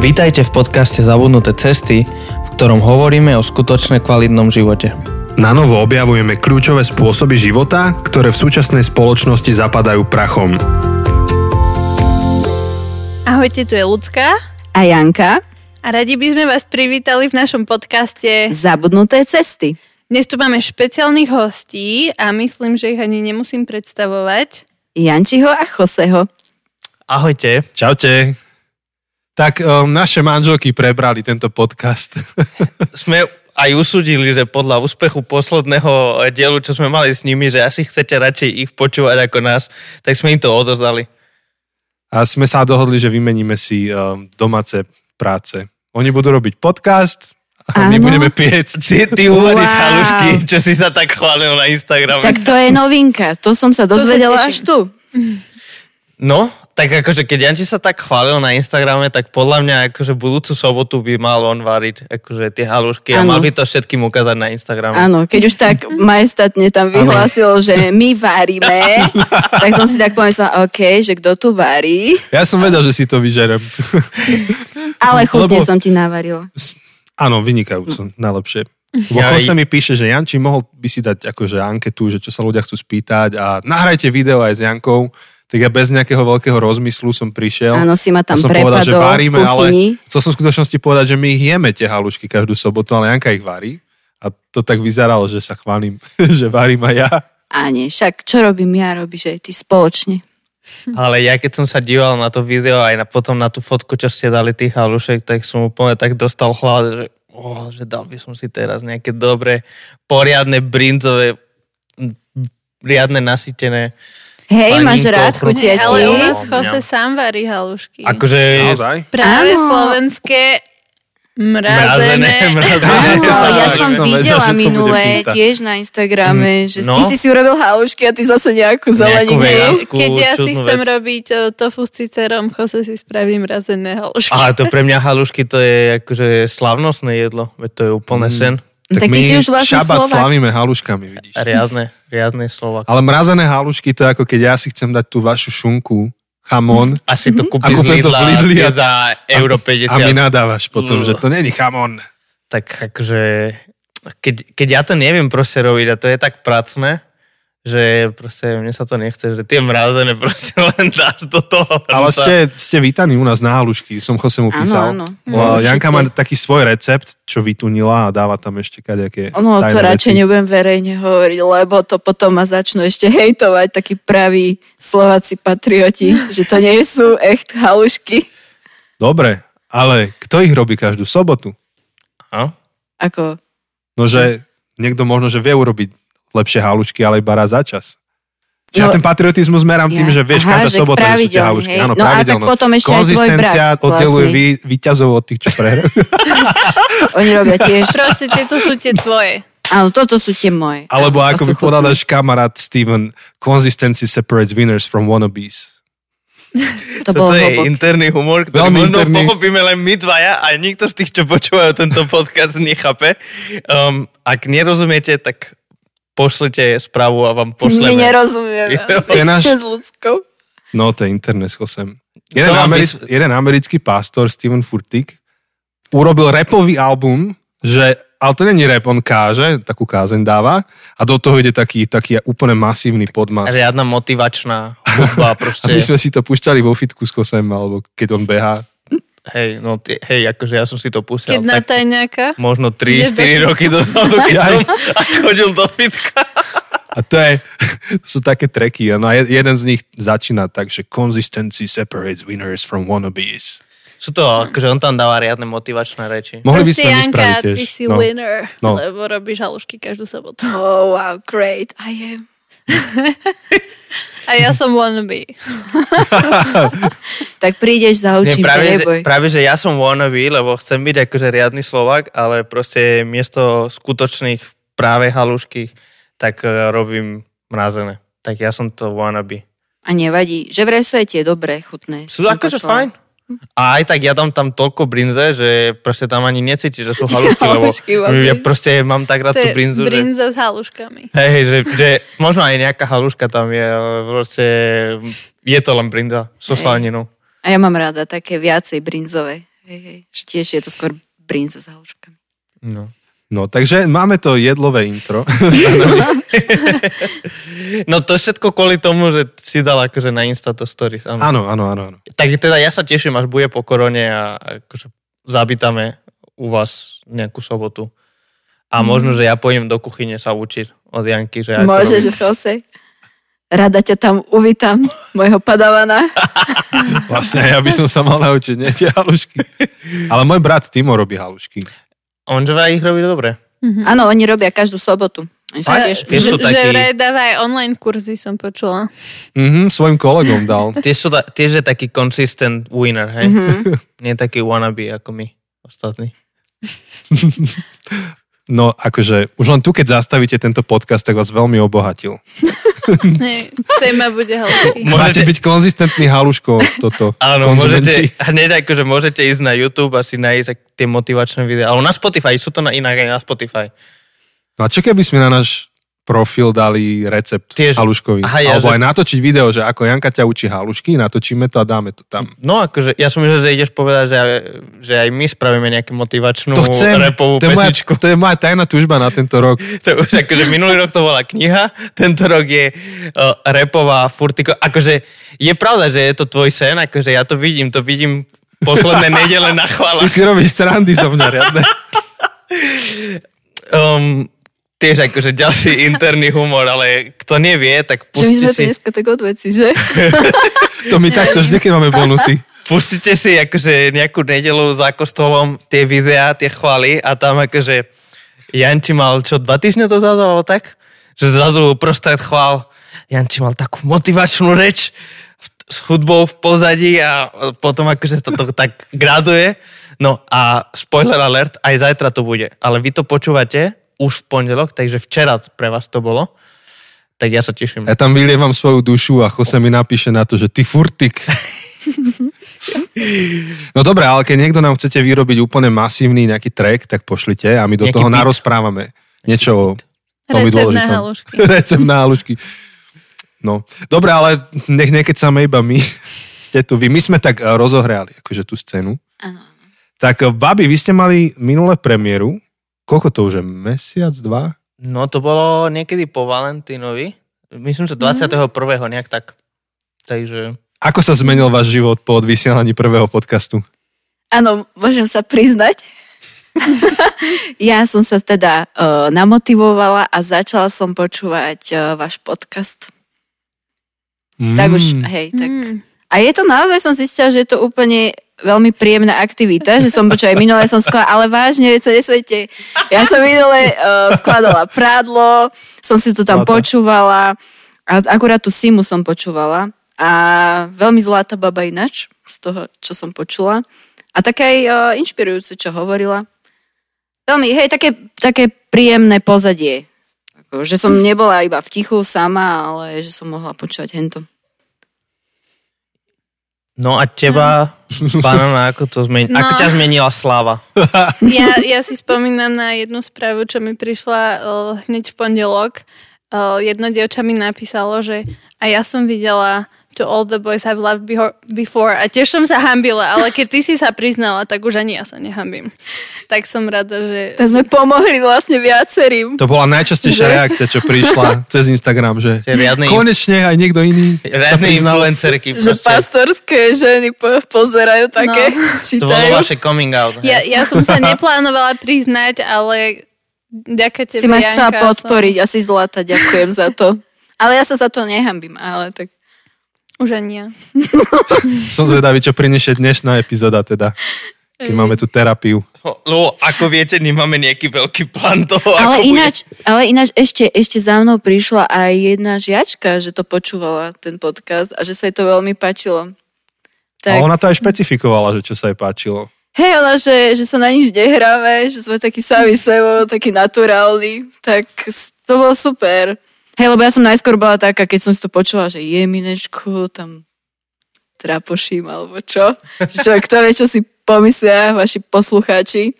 Vítajte v podcaste Zabudnuté cesty, v ktorom hovoríme o skutočne kvalitnom živote. Na novo objavujeme kľúčové spôsoby života, ktoré v súčasnej spoločnosti zapadajú prachom. Ahojte, tu je Lucka a Janka a radi by sme vás privítali v našom podcaste Zabudnuté cesty. Dnes tu máme špeciálnych hostí a myslím, že ich ani nemusím predstavovať. Jančiho a Joseho. Ahojte. Čaute. Tak um, naše manželky prebrali tento podcast. Sme aj usudili, že podľa úspechu posledného dielu, čo sme mali s nimi, že asi chcete radšej ich počúvať ako nás, tak sme im to odozdali. A sme sa dohodli, že vymeníme si um, domáce práce. Oni budú robiť podcast a my Áno. budeme piecť. Ty, ty uvaríš Wow. halušky, čo si sa tak chválil na Instagrame. Tak to je novinka, to som sa dozvedela až teším. tu. No, tak akože keď Janči sa tak chválil na Instagrame, tak podľa mňa akože budúcu sobotu by mal on variť akože tie halušky a Áno. mal by to všetkým ukázať na Instagrame. Áno, keď už tak majestatne tam vyhlásil, že my varíme, tak som si tak pomyslela, OK, že kto tu varí, Ja som vedel, že si to vyžerem. ale chutne Lebo- som ti navarila. Áno, vynikajúco, najlepšie. Lebo Ja i- mi píše, že Janči mohol by si dať akože anketu, že čo sa ľudia chcú spýtať a nahrajte video aj s Jankou. Tak ja bez nejakého veľkého rozmyslu som prišiel. Áno, si ma tam som povedal, že varíme, ale chcel som v skutočnosti povedať, že my ich jeme tie halušky každú sobotu, ale Janka ich varí. A to tak vyzeralo, že sa chválim, že varím aj ja. A nie, však čo robím ja, robíš aj ty spoločne. Ale ja keď som sa díval na to video aj na, potom na tú fotku, čo ste dali tých halušek, tak som úplne tak dostal hlad, že, oh, že dal by som si teraz nejaké dobré, poriadne brinzové, riadne nasytené. Hej, máš rád chutiaci? Ale u nás. Jose sám varí halušky. Akože Naozaj? Práve Áno. slovenské mrazené, mrazené. mrazené. Áno, Ja ja som som vedel, videla bude minulé finta. tiež na Instagrame, že no. ty si si urobil halušky a ty zase nejakú zeleninu. Keď, ja si chcem vec. robiť uh, tofu s cicerom, Jose si spraví mrazené halušky. Ale to pre mňa halušky to je akože slavnostné jedlo, veď to je úplne sen. Tak ty my si už vlastne šabat Slovák. slavíme haluškami, vidíš. A riadne, riadne slova. Ale mrazené halušky, to je ako keď ja si chcem dať tú vašu šunku, chamon, Asi to kúpiš Ako z to v Lidla Lidli a- za euro 50. a mi nadávaš potom, Ugh. že to není chamon. tak akože, keď, keď ja to neviem proste robiť a to je tak pracné, že proste mne sa to nechce, že tie mrazené proste len dáš do toho. Ale ste, ste vítaní u nás na halušky, som Jose mu Áno, písal. áno. Lebo Určite. Janka má taký svoj recept, čo vytunila a dáva tam ešte kadejaké No to radšej veci. nebudem verejne hovoriť, lebo to potom ma začnú ešte hejtovať takí praví Slováci patrioti, že to nie sú echt halušky. Dobre, ale kto ich robí každú sobotu? No? Ako, No, že niekto možno, že vie urobiť lepšie halušky, ale iba raz za čas. Čiže ja No, ten patriotizmus merám tým, ja. že vieš, Aha, každá že sobota, že sú tie halušky. Áno, No a tak potom ešte aj tvoj Konzistencia brat oddeluje vy, výťazov od tých, čo prehrajú. oni robia tiež. Proste tieto sú tie tvoje. Áno, toto sú tie moje. Alebo A ako by povedal náš kamarát Steven, consistency separates winners from wannabes. To bolo Toto je hlboké. interný humor, ktorý Veľmi možno interný. pochopíme len my dvaja a nikto z tých, čo počúvajú tento podcast, nechápe. Um, ak nerozumiete, tak pošlite správu a vám My pošleme. nerozumieme Jo. asi To je náš- s ľudskou. No, to je internet s Josem. Jeden, vám Ameri- vys- jeden americký pastor, Steven Furtick, urobil repový album, že, ale to není rap, on káže, takú kázeň dáva a do toho ide taký, taký úplne masívny podmas. Riadna motivačná hudba, A proste. my sme si to pušťali vo fitku s Josem, alebo keď on behá. Hej, no, tie, hej, akože ja som si to pustil. Keď na tak možno Ideš do 3-4 roky dozadu, keď som chodil do fitka. A to, je, to sú také treky. No a je- jeden z nich začína tak, že consistency separates winners from wannabes. Sú to, akože on tam dáva riadne motivačné reči. Mohli by sme Janka, spraviť tiež. ty si no. winner, No. lebo robíš halušky každú sobotu. Oh, wow, great, I am. A ja som wannabe. Tak prídeš, Nie, zaučím práve, ťa, že, práve, že ja som wannabe, lebo chcem byť akože riadny Slovak, ale proste miesto skutočných práve halušky, tak eh, robím mrazené. Tak ja som to wannabe. A nevadí, že vraj sú aj tie dobré, chutné. Sú akože fajn. A aj tak ja dám tam toľko brinze, že proste tam ani necíti, že sú halušky, lebo Halušky ja proste mám tak rád To tú brinzu, že... brinza s haluškami. Hej, že, že možno aj nejaká haluška tam je, ale proste je to len brinza so slaninou. A ja mám rada také viacej brinzové Hej, hej. Že tiež je to skôr brinza s haluškami. No. No, takže máme to jedlové intro. no to všetko kvôli tomu, že si dal akože na Insta to stories. Áno. áno, áno, áno. Tak teda ja sa teším, až bude po korone a akože zabítame u vás nejakú sobotu. A možno, že ja pôjdem do kuchyne sa učiť od Janky. Že ako Môžeš. Jose. Rada ťa tam uvítam, môjho padavana. Vlastne ja by som sa mal naučiť, nie tie halušky. Ale môj brat Timo robí halušky. On že vraj ich robí dobre. Áno, oni robia každú sobotu. Tiež... Tie sú že, takí- že vraj dáva aj online kurzy, som počula. Mhm, svojim kolegom dal. Tiež sú ta, tiež je taký consistent winner, hej? Mm-hmm. Nie taký wannabe ako my ostatní. No akože, už len tu, keď zastavíte tento podcast, tak vás veľmi obohatil. Hej, téma bude. Môžete- Máte byť konzistentný haluško toto. Áno, konzumenti. môžete, hneď akože môžete ísť na YouTube a si nájsť tie motivačné videá. Ale na Spotify, sú to na inak aj na Spotify. No a čo keby sme na náš profil dali recept Tiež- haluškový? Aha, ja, Alebo že- aj natočiť video, že ako Janka ťa učí halušky, natočíme to a dáme to tam. No akože, ja som myslel, že ideš povedať, že, že aj my spravíme nejakú motivačnú To chcem, repovú to je, moja, pesničku. to je moja tajná tužba na tento rok. To už akože minulý rok to bola kniha, tento rok je uh, repová furtiko. Akože je pravda, že je to tvoj sen, akože ja to vidím, to vidím posledné nedele na Ty chvála. si robíš srandy zo mňa riadne. Um, tiež akože ďalší interný humor, ale kto nevie, tak Že my pustite sme si, dneska tak odveci, že? To my takto vždy, keď máme bonusy. pustite si akože nejakú nedelu za kostolom tie videá, tie chvály a tam akože Janči mal čo, dva týždne to zrazu, alebo tak? Že zrazu uprostred chvál Janči mal takú motivačnú reč s hudbou v pozadí a potom akože to, to tak graduje. No a spoiler alert, aj zajtra to bude. Ale vy to počúvate už v pondelok, takže včera pre vás to bolo. Tak ja sa teším. Ja tam vylievam svoju dušu a Jose mi napíše na to, že ty furtik. No dobré, ale keď niekto nám chcete vyrobiť úplne masívny nejaký track, tak pošlite a my do Nejaký toho beat. narozprávame. Niečo o tom Recept na halušky. Recept na halušky. No, dobre, ale nech nekecáme iba my. Ste tu vy. My sme tak eh, rozohrali akože tú scénu. Áno. Tak, eh, babi, vy ste mali minulé premiéru. Koľko to už je? Mesiac, dva? No to bolo niekedy po Valentínovi. Myslím, že 21. nejak tak. Takže... Ako sa zmenil váš život po odvysielaní prvého podcastu? Áno, môžem sa priznať. ja som sa teda uh, namotivovala a začala som počúvať uh, váš podcast. Mm. Tak už, hej, tak. Mm. A je to naozaj, som zistila, že je to úplne veľmi príjemná aktivita, že som počula, aj minule som skladala, ale vážne, veď sa nesvete. Ja som minule uh, skladala prádlo, som si to tam Zlata. počúvala a akurát tú Simu som počúvala a veľmi zlatá baba inač z toho, čo som počula. A také aj uh, inšpirujúce, čo hovorila. Veľmi, hej, také, také príjemné pozadie. Ako, že som nebola iba v tichu sama, ale že som mohla počúvať hento. No a teba, banana, ako to zmeni- No. ako ťa zmenila sláva? Ja, ja si spomínam na jednu správu, čo mi prišla uh, hneď v pondelok. Uh, jedno dievča mi napísalo, že a ja som videla To all the boys have loved before a tiež som sa hambila, ale keď ty si sa priznala, tak už ani ja sa nehambím. Tak som rada, že... Tak sme pomohli vlastne viacerým. To bola najčastejšia reakcia, čo prišla cez Instagram, že Že riadne, konečne aj niekto iný sa priznal. influencerky. Že proste. pastorské ženy po- pozerajú také, No. To bolo čítajú. vaše coming out. Ja, ja som sa neplánovala priznať, ale ďaká tebe, Si ma chcela podporiť, asi zlata, ďakujem za to. Ale ja sa za to nehambím, ale tak... Už ani ja. Som zvedavý, čo prinesie dnešná epizóda teda. Keď máme tú terapiu. Lebo ako viete, nemáme nejaký veľký plán toho, Ale ako ináč, ale ináč ešte, ešte za mnou prišla aj jedna žiačka, že to počúvala, ten podcast, a že sa jej to veľmi páčilo. A Tak, ona to aj špecifikovala, že čo sa jej páčilo. hej, ona, že, že sa na nič nehráme, že sme takí sami sebou, takí naturálni, tak to bolo super. Hej, lebo ja som najskôr bola taká, keď som si to počula, že je minečku, tam trapoším, alebo čo. Že Človek, kto vie, čo si pomyslia vaši poslucháči.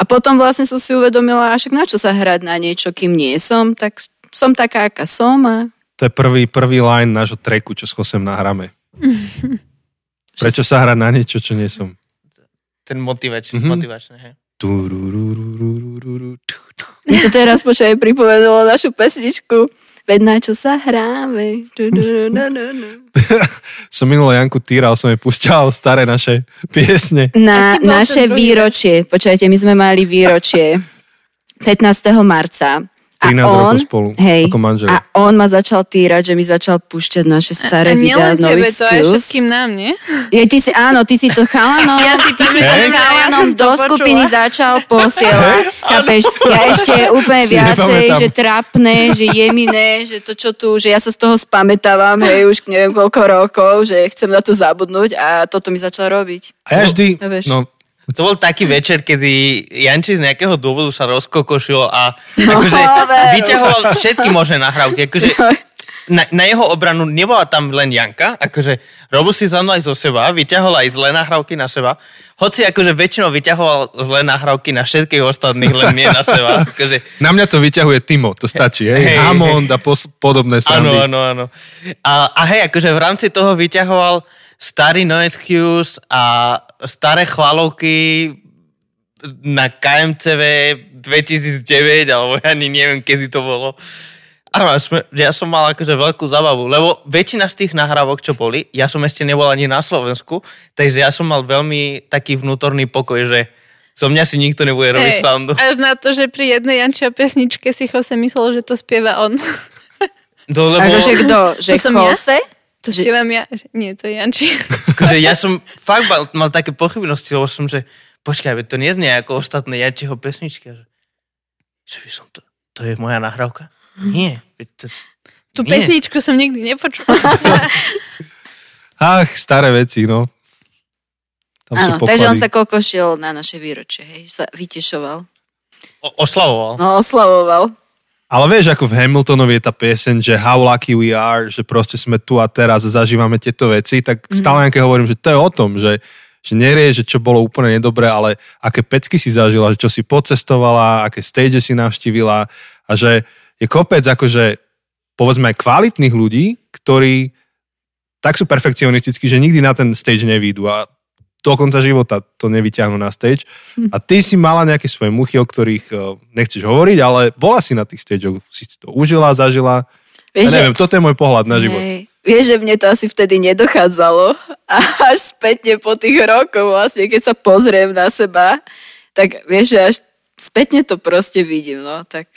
A potom vlastne som si uvedomila, však na čo sa hrať na niečo, kým nie som, tak som taká, aká som a To je prvý, prvý line nášho treku, čo s Chosem nahráme. Prečo sa hrať na niečo, čo nie som? ten motivač, Mhm. motivačný, hej. Mi to teraz počaj pripomenulo našu pesničku. Veď na čo sa hráme. Du, du, du. Som minule Janku týral, som jej púšťal staré naše piesne. Na naše výročie, počujete, my sme mali výročie 15. marca. 13 a on, rokov spolu, hej, ako manželia. A on ma začal týrať, že mi začal púšťať naše staré a videá nielen No tebe, to aj všetkým nám, nie? Je, ty si, áno, ty si to chalanom, Ja si ty si to ja chalanom to do počula. skupiny začal posielať. Chápeš? Ja ešte úplne Si viacej, nepamätám. že trapné, že jeminé, že to čo tu, že ja sa z toho spamätávam, hej, už neviem koľko rokov, že chcem na to zabudnúť a toto mi začal robiť. A ja vždy, No, no, To bol taký večer, kedy Janči z nejakého dôvodu sa rozkokošil a akože veru. vyťahoval všetky možné nahrávky. Akože na, na jeho obranu nebola tam len Janka, akože robil si za mnou aj zo seba, vyťahol aj zlé nahrávky na seba, hoci akože väčšinou vyťahoval zlé nahrávky na všetkých ostatných, len nie na seba. Akože, na mňa to vyťahuje Timo, to stačí, hej, Hej, Hammond a pos- podobné soundy. áno, áno, áno. A, a hej, akože v rámci toho vyťahoval starý No Excuse a staré chvalovky na KMCV 2009, alebo ja ani neviem, kedy to bolo. Áno, ja som mal akože veľkú zabavu, lebo väčšina z tých nahrávok, čo boli, ja som ešte nebol ani na Slovensku, takže ja som mal veľmi taký vnútorný pokoj, že zo mňa si nikto nebude robiť Hej, srandu. až na to, že pri jednej Jančia pesničke si Jose myslel, že to spieva on. To, lebo, Akože kto? Že som ja? To spievam ja. že- Nie, to je Janči. akože ja som fakt mal, mal také pochybnosti, lebo som, že počkaj, to nie znie ako ostatné Jančiho pesničky. Že, že by som to, to je moja nahrávka? Nie. To, Tú Nie. pesničku som nikdy nepočula. Ach, staré veci, no. Tam Áno, takže on sa kokošil na naše výročie, hej, že sa vytešoval. o, oslavoval. No, oslavoval. Ale vieš, ako v Hamiltonovi je tá pieseň, že how lucky we are, že proste sme tu a teraz a zažívame tieto veci, tak stále nejaké hovorím, že to je o tom, že, že nerie, že čo bolo úplne nedobré, ale aké pecky si zažila, že čo si pocestovala, aké stage si navštívila a že je kopec akože povedzme aj kvalitných ľudí, ktorí tak sú perfekcionistickí, že nikdy na ten stage nevídu a do konca života to nevyťahnú na stage. A ty si mala nejaké svoje muchy, o ktorých eh, nechceš hovoriť, ale bola si na tých stageoch, si si to užila, zažila. Vieš, ja neviem, toto je môj pohľad na život. Hej. Vieš, že mne to asi vtedy nedochádzalo a až spätne po tých rokoch vlastne, keď sa pozriem na seba, tak vieš, že až spätne to proste vidím, no, tak...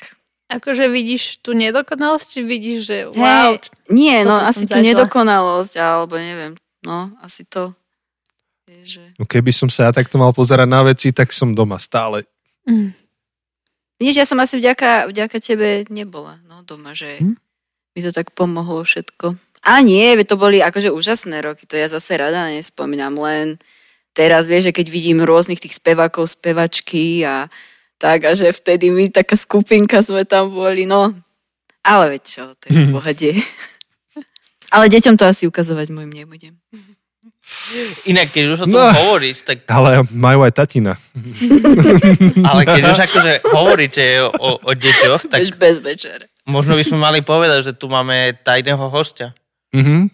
akože vidíš tú nedokonalosť, či vidíš, že wow, Hej, nie, no asi tú zažila. nedokonalosť, alebo neviem, no, asi to. No keby som sa ja takto mal pozerať na veci, tak som doma stále. Mm. Vidíš, ja som asi vďaka, vďaka tebe nebola, no, doma, že Hm? mi to tak pomohlo všetko. A nie, to boli akože úžasné roky, to ja zase rada nespomínam, len teraz vieš, že keď vidím rôznych tých spevákov, spevačky a tak, a že vtedy my taká skupinka sme tam boli, no. Ale veď čo, to je v pohode. Ale deťom to asi ukazovať môjim nebudem. Inak, keď už o tom No. hovoríš, tak, Ale majú aj tatina. ale keď už akože hovoríte o, o deťoch, tak Vieš, bez večera. možno by sme mali povedať, že tu máme tajného hostia. Mhm.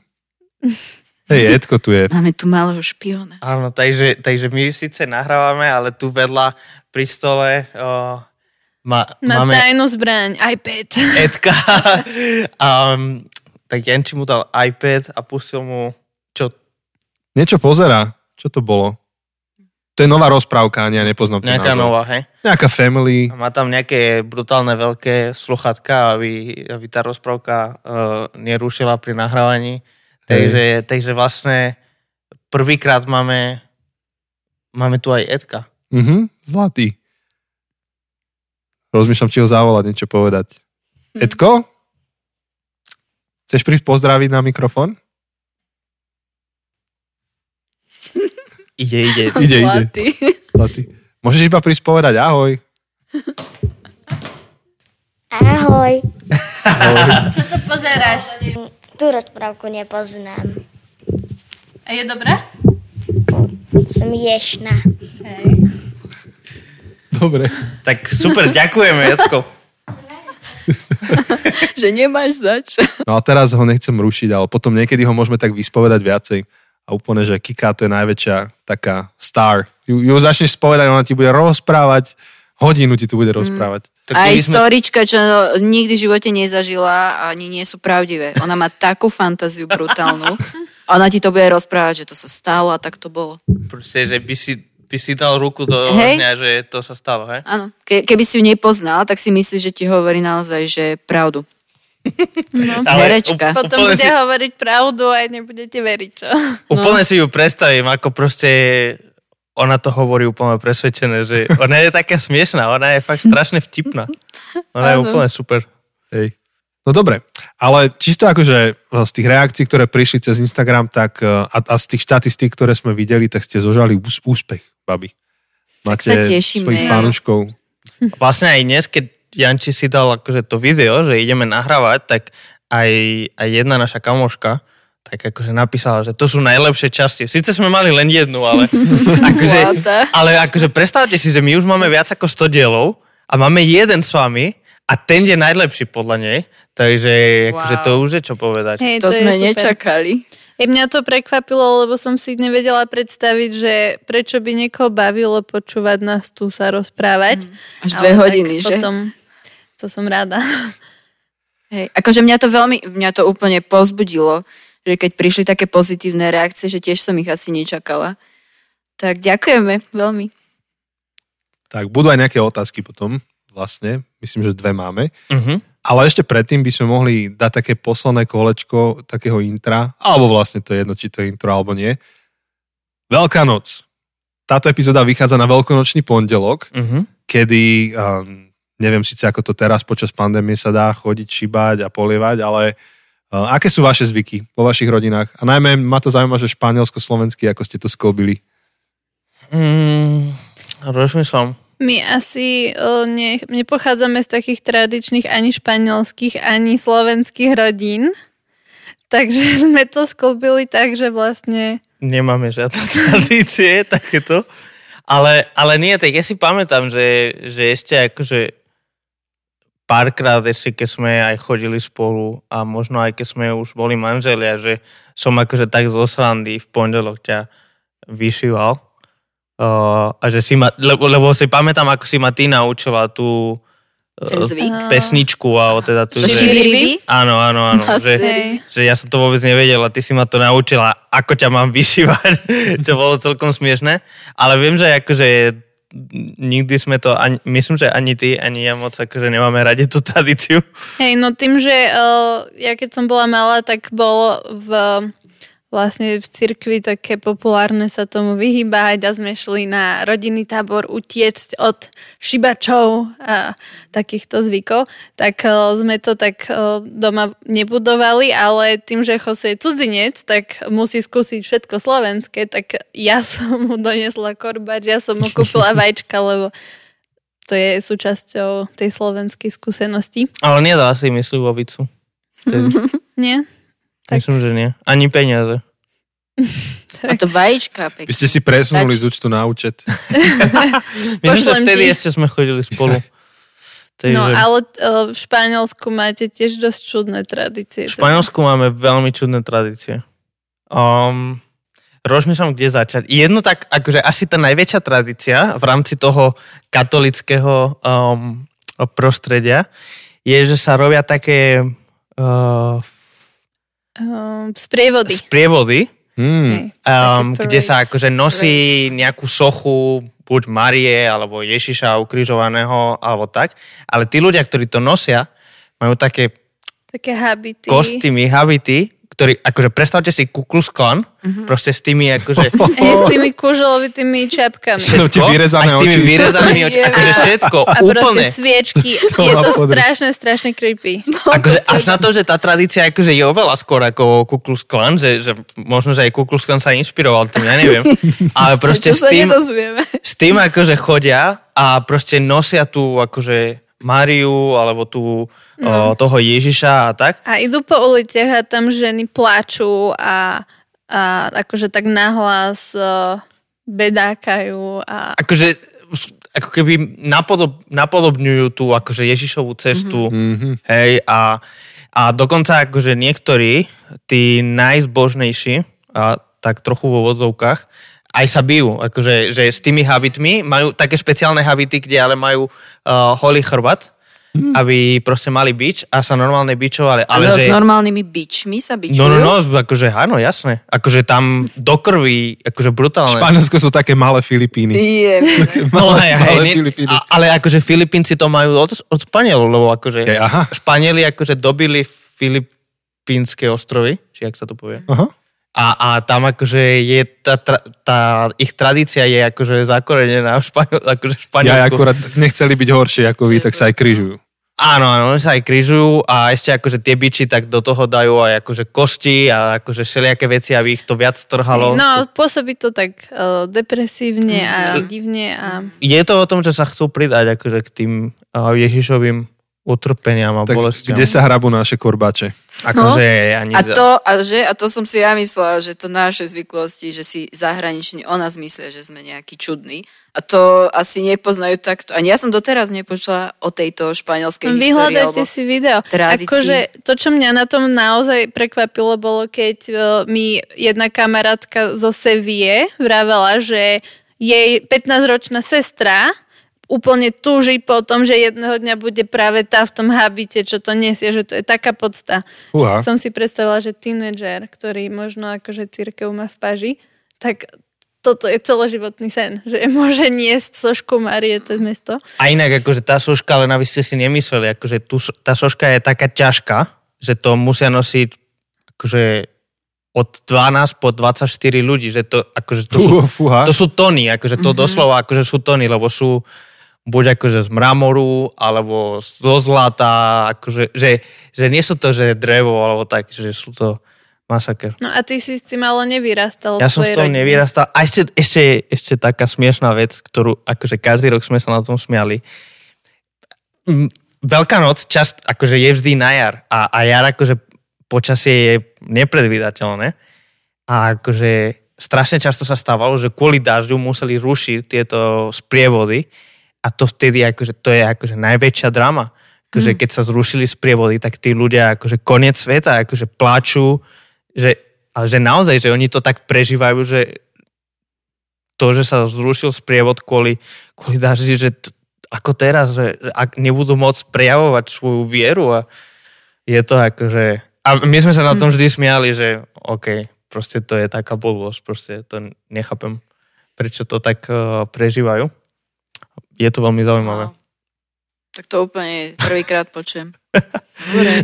Hej, Edko tu je. Máme tu malého špiona. Áno, takže, takže my síce nahrávame, ale tu vedľa pri stole o, ma, Má máme tajnú zbraň, iPad. Edka. um, tak Janči mu dal iPad a pustil mu? Niečo pozera. Čo to bolo? To je nová rozprávka, ani ja nepoznám ten Nejaká názov. nová, hej? Nejaká family. A má tam nejaké brutálne veľké sluchatka, aby, aby tá rozprávka uh, nerušila pri nahrávaní. Takže, takže vlastne prvýkrát máme máme tu aj Edka. Mhm, zlatý. Rozmýšľam, či ho zavolať, niečo povedať. Edko? Chceš prísť pozdraviť na mikrofón? Ide, ide. Ide, ide. Zlatý. Zlatý. Môžeš iba prísť povedať ahoj. Ahoj, Čo to pozeráš? tú rozprávku nepoznám. A je dobré? Smiešná. Hej. Dobre. Tak super, ďakujeme, Edko. že nemáš zač. No a teraz ho nechcem rušiť, ale potom niekedy ho môžeme tak vyspovedať viacej. A úplne, že Kika to je najväčšia taká star. Ju, ju začneš spovedať, ona ti bude rozprávať, hodinu ti tu bude rozprávať. Tak Aj sme- storička, čo nikdy v živote nezažila, ani nie sú pravdivé. Ona má takú fantáziu brutálnu. Ona ti to bude rozprávať, že to sa stalo a tak to bolo. Proste, že by si, by si dal ruku do Hej. ohňa, že to sa stalo, hej? Áno. Ke, keby si ju nepoznal, tak si myslíš, že ti hovorí naozaj, že pravdu. Herečka. Potom úplne bude si, hovoriť pravdu a aj nebudete veriť, čo? úplne si ju predstavím, ako proste ona to hovorí úplne presvedčené, že ona je taká smiešná, ona je fakt strašne vtipná. Ona je úplne super. Hej. No dobre, ale čisto akože z tých reakcií, ktoré prišli cez Instagram, tak e, a, a z tých štatistík, ktoré sme videli, tak ste zožali ús- úspech, babi. Máte sa tešíme. svojich fanúškov. Vlastne aj dnes, keď Janči si dal akože to video, že ideme nahrávať, tak aj, aj jedna naša kamoška tak akože napísala, že to sú najlepšie časti. Sice sme mali len jednu, ale akože, ale akože predstavte si, že my už máme viac ako 100 dielov a máme jeden s vami a ten je najlepší podľa nej. Takže akože Wow. to už je čo povedať. Hej, To, sme je super. nečakali. I mňa to prekvapilo, lebo som si nevedela predstaviť, že prečo by niekoho bavilo počúvať nás tu sa rozprávať. Až dve Ale hodiny, že? Potom, to som rada. Hej. Akože mňa to veľmi, mňa to úplne povzbudilo, že keď prišli také pozitívne reakcie, že tiež som ich asi nečakala. Tak ďakujeme veľmi. Tak budú aj nejaké otázky potom, vlastne. Myslím, že dve máme. Uh-huh. Ale ešte predtým by sme mohli dať také posledné kolečko takého intra, alebo vlastne to je jedno, či to je intro, alebo nie. Veľká noc. Táto epizóda vychádza na veľkonočný pondelok, Uh-huh. kedy, um, neviem síce ako to teraz počas pandémie sa dá chodiť, šibať a polievať, ale uh, aké sú vaše zvyky vo vašich rodinách? A najmä ma to zaujíma, že španielsko-slovenský, ako ste to sklbili. Mm, rozmýšľam. My asi uh, ne, nepochádzame z takých tradičných ani španielských, ani slovenských rodín. Takže sme to sklbili tak, že vlastne... Nemáme žiadne tradície takéto. Ale, ale nie, tak ja si pamätám, že, že ešte akože párkrát ešte, keď sme aj chodili spolu a možno aj keď sme už boli manželia, že som akože tak zo v pondelok ťa vyšíval. Uh, a že si ma, lebo, lebo si pamätám, ako si ma ty naučila tú Ten uh, zvyk. pesničku, alebo teda tú, To že, áno, áno, áno, že, že ja som to vôbec nevedel a ty si ma to naučila, ako ťa mám vyšívať, čo bolo celkom smiešné. Ale viem, že akože nikdy sme to, ani, myslím, že ani ty, ani ja moc akože nemáme radi tú tradíciu. Hej, no tým, že uh, ja keď som bola malá, tak bolo v vlastne v cirkvi také populárne sa tomu vyhýbať a sme šli na rodinný tábor utiecť od šibačov a takýchto zvykov, tak uh, sme to tak uh, doma nebudovali, ale tým, že Jose je cudzinec, tak musí skúsiť všetko slovenské, tak ja som mu donesla korbač, ja som mu kúpila vajčka, lebo to je súčasťou tej slovenskej skúsenosti. Ale nedá si mi slivovicu. Tedy. Nie? Tak. Myslím, že nie. Ani peniaze. A to vajíčka Vy pekne. ste si presunuli Stačí. z účtu na účet. Myslím, že vtedy ti. ešte sme chodili spolu. Takže No ale uh, v Španielsku máte tiež dosť čudné tradície. v Španielsku máme veľmi čudné tradície. Um, rozmýšľam, kde začať. Jedno tak, akože asi tá najväčšia tradícia v rámci toho katolického um, prostredia je, že sa robia také uh, Uh, sprievody. sprievody, Hmm. Hej, um, také kde sa parades. akože nosí nejakú sochu buď Marie, alebo Ježiša ukrižovaného, alebo tak. Ale tí ľudia, ktorí to nosia, majú také Také habity. kostýmy, habity, ktorý, akože predstavte si Ku Klux Klan, Mhm. proste s tými akože Hej, s tými kuželovitými čapkami. Sú ti všetko, vyrezané s tými oči. vyrezanými oči, akože všetko, A úplne. proste sviečky. To je to podrž. strašne, strašne creepy. Akože až na to, že tá tradícia akože je oveľa skôr ako Ku Klux Klan, že, že možno, že aj Ku Klux Klan sa inšpiroval tým, ja neviem. Ale proste s tým, s tým akože chodia a proste nosia tú akože Máriu alebo tú, no. o, toho Ježiša a tak. A idú po uliciach a tam ženy plačú a, a akože tak nahlas bedákajú a Akože ako keby napodob, napodobňujú tú akože Ježišovú cestu. Mhm. Hej, a, a dokonca akože niektorí, tí najzbožnejší, a tak trochu vo vodzovkách, aj sa bijú, akože že s tými habitmi, majú také špeciálne habity, kde ale majú uh, holý chrbát, Hmm. aby proste mali bič a sa normálne bičovali. Ale Ale že... s normálnymi bičmi sa bičujú? No, no, no, akože áno, jasné. Akože tam do krvi, akože V brutálne. Španielsku sú také malé Filipíny. Je, No, hej, hej, malé nie, Filipíny. a, ale akože Filipínci to majú od, od Španielov, lebo akože Hej, aha. Španieli akože dobili Filipínske ostrovy, či jak sa to povie. Aha. A, a tam akože je tá, tra, tá ich tradícia je akože zakorenená v Španiel, akože v Ja Španielsku. akurát nechceli byť horšie ako vy, tak sa aj križujú. Áno, áno, oni sa aj križujú a ešte akože tie biči tak do toho dajú aj akože kosti a akože všelijaké veci, aby ich to viac trhalo. No, pôsobí to tak uh, depresívne a divne a Je to o tom, že sa chcú pridať akože k tým uh, Ježišovým utrpeniam a Tak bolestiam. kde sa hrabú naše korbače? Akože ani A to, a, že, a to som si ja myslela, že to naše zvyklosti, že si zahraniční o nás myslia, že sme nejaký čudný. A to asi nepoznajú takto. Ani ja som doteraz nepočula o tejto španielskej histórii. Vyhľadajte si video. tradícii. Akože to, čo mňa na tom naozaj prekvapilo, bolo, keď uh, mi jedna kamarátka zo Sevie vravela, že jej 15-ročná sestra úplne túži po tom, že jedného dňa bude práve tá v tom habite, čo to nesie, že to je taká podsta. Fúha. Som si predstavila, že tínedžer, ktorý možno akože církev má v paži, tak toto je celoživotný sen, že môže niesť sošku Marie cez mesto. A inak akože tá soška, len aby ste si nemysleli, akože tú, tá soška je taká ťažká, že to musia nosiť akože od 12 po 24 ľudí, že to, akože to, sú, Fú, fúha. to sú tony, akože to mm-hmm. doslova akože sú tony, lebo sú buď akože z mramoru, alebo zo zlata, akože, že, že nie sú to, že drevo, alebo tak, že sú to masaker. No a ty si s tým ale nevyrastal. Ja som svojej tom nevyrastal. A ešte, ešte, ešte taká smiešná vec, ktorú akože každý rok sme sa na tom smiali. Veľká noc čas, akože je vždy na jar. A, a jar akože počasie je nepredvídateľné. A akože strašne často sa stávalo, že kvôli dažďu museli rušiť tieto sprievody. A to vtedy akože, to je akože najväčšia drama. Akože keď sa zrušili sprievody, tak tí ľudia akože koniec sveta, akože pláču, že, ale že naozaj, že oni to tak prežívajú, že to, že sa zrušil sprievod kvôli, kvôli daždi, že t- ako teraz, že, že ak nebudú môcť prejavovať svoju vieru a je to akože... A my sme sa na tom vždy smiali, že OK, proste to je taká blbosť, proste to nechápem, prečo to tak uh, prežívajú. Je to veľmi zaujímavé. No. Tak to úplne prvýkrát počujem.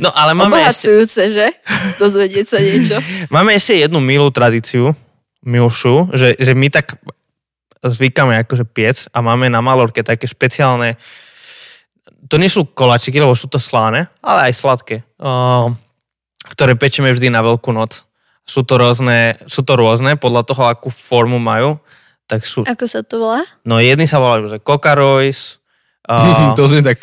No ale máme ešte, že? Dozvedieť sa niečo. máme ešte jednu milú tradíciu, milšiu, že, že my tak zvykáme akože piec a máme na Malorke také špeciálne to nie sú koláčiky, lebo sú to sláne, ale aj sladké, uh, ktoré pečeme vždy na Veľkú noc. Sú to rôzne, sú to rôzne podľa toho, akú formu majú. Tak sú, Ako sa to volá? no jedni sa volajú, že Coca Royce, uh, to znie tak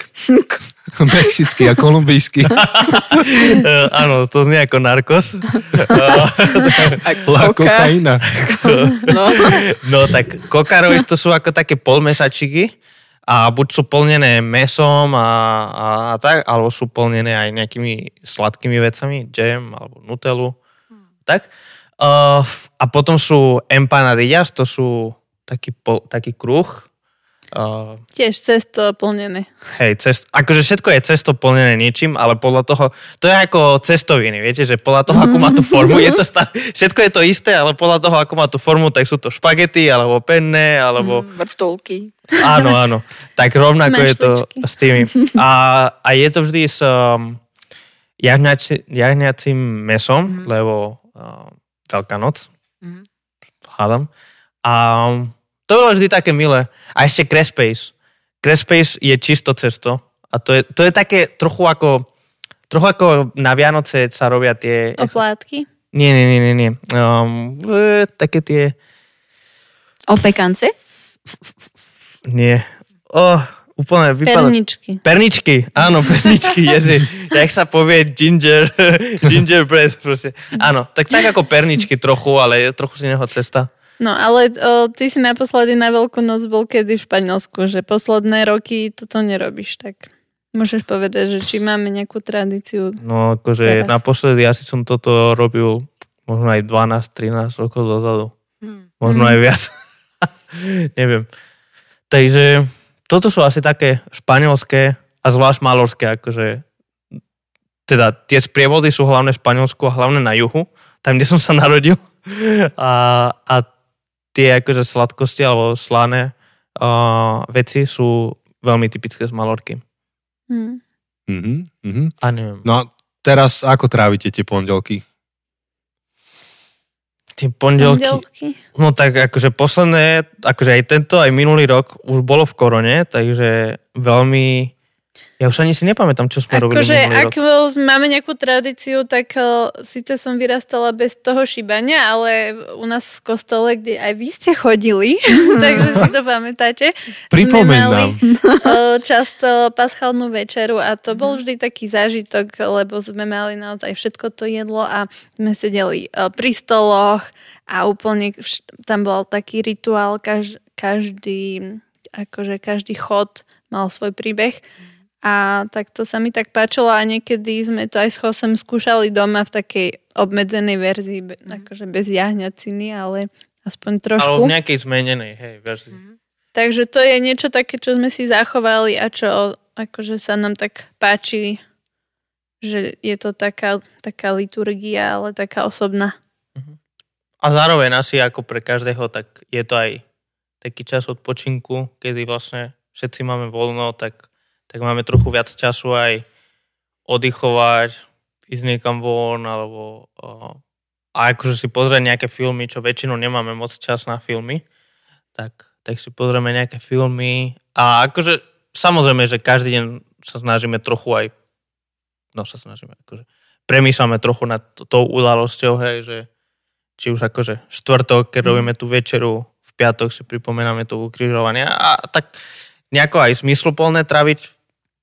mexický a kolumbijský. uh, áno, to znie ako narkos. Uh, La Koka. kokaina. No. no tak Coca Royce to sú ako také polmesačiky a buď sú plnené mesom a, a, a tak, alebo sú plnené aj nejakými sladkými vecami, jam alebo nutelu. Tak. Uh, a potom sú empanadillas, to sú taký, pol, taký kruh. Uh, Tiež cesto plnené. hej, cest, akože všetko je cesto plnené niečím, ale podľa toho, to je ako cestoviny, viete, že podľa toho, ako má tú formu, je to stále, všetko je to isté, ale podľa toho, ako má tú formu, tak sú to špagety, alebo penne, alebo Mm, Vrtulky. Áno, áno. Tak rovnako je to Mašličky. s tými. A, a je to vždy s um, jahňaci, jahňacím mesom, mm-hmm. lebo um, Veľká noc. Mhm. Hádam. A to bolo vždy také milé. A ešte Crespase. Crespase je čisto cesto. A to je, to je také trochu ako trochu ako na Vianoce sa robia tie... Oplátky. Nie, nie, nie, nie. nie. Um, e, také tie... Opekance? Nie. Oh, úplne vypadá... Perničky. Perničky, áno, perničky, ježi. Jak sa povie ginger, gingerbread proste. Áno, tak tak ako perničky trochu, ale je trochu z neho cesta. No ale o, ty si naposledy na Veľkú noc bol kedy v Španielsku, že posledné roky toto nerobíš, tak môžeš povedať, že či máme nejakú tradíciu. No akože Teraz. naposledy asi som toto robil možno aj 12-13 rokov dozadu. Hmm. Možno aj viac. Neviem. Takže toto sú asi také španielské a zvlášť malorské, akože teda tie sprievody sú hlavne v Španielsku a hlavne na juhu, tam, kde som sa narodil. A, a tie akože sladkosti alebo slané uh, veci sú veľmi typické z Malorky. Hm. Mhm, mhm. A neviem. No a teraz ako trávite tie pondelky? Tie pondelky, Pondelky. no tak akože posledné, akože aj tento, aj minulý rok už bolo v korone, takže veľmi, ja už ani si nepamätám, čo sme robili Akože minulý ak rok. máme nejakú tradíciu, tak uh, síce som vyrastala bez toho šíbania, ale u nás v kostole, kde aj vy ste chodili, takže si to pamätáte, Pripomeň sme mali nám. uh, často paschálnu večeru a to bol vždy taký zážitok, lebo sme mali naozaj všetko to jedlo a sme sedeli uh, pri stoloch a úplne vš- tam bol taký rituál, kaž, každý, akože každý chod mal svoj príbeh. A tak to sa mi tak páčilo a niekedy sme to aj s Chosem skúšali doma v takej obmedzenej verzii, be, akože bez jahňaciny, ale aspoň trošku. Alebo v nejakej zmenenej, hej, verzii. Takže to je niečo také, čo sme si zachovali a čo akože sa nám tak páči, že je to taká, taká liturgia, ale taká osobná. A zároveň asi ako pre každého, tak je to aj taký čas odpočinku, kedy vlastne všetci máme voľno, tak, tak máme trochu viac času aj oddychovať, ísť niekam von, alebo uh, a akože si pozrieť nejaké filmy, čo väčšinou nemáme moc čas na filmy, tak, tak si pozrieme nejaké filmy. A akože samozrejme, že každý deň sa snažíme trochu aj no sa snažíme, akože premýšľame trochu nad tou udalosťou, hej, že či už akože štvrtok, keď robíme tú večeru, v piatok si pripomíname to ukrižovanie. A tak nejako aj zmysluplné traviť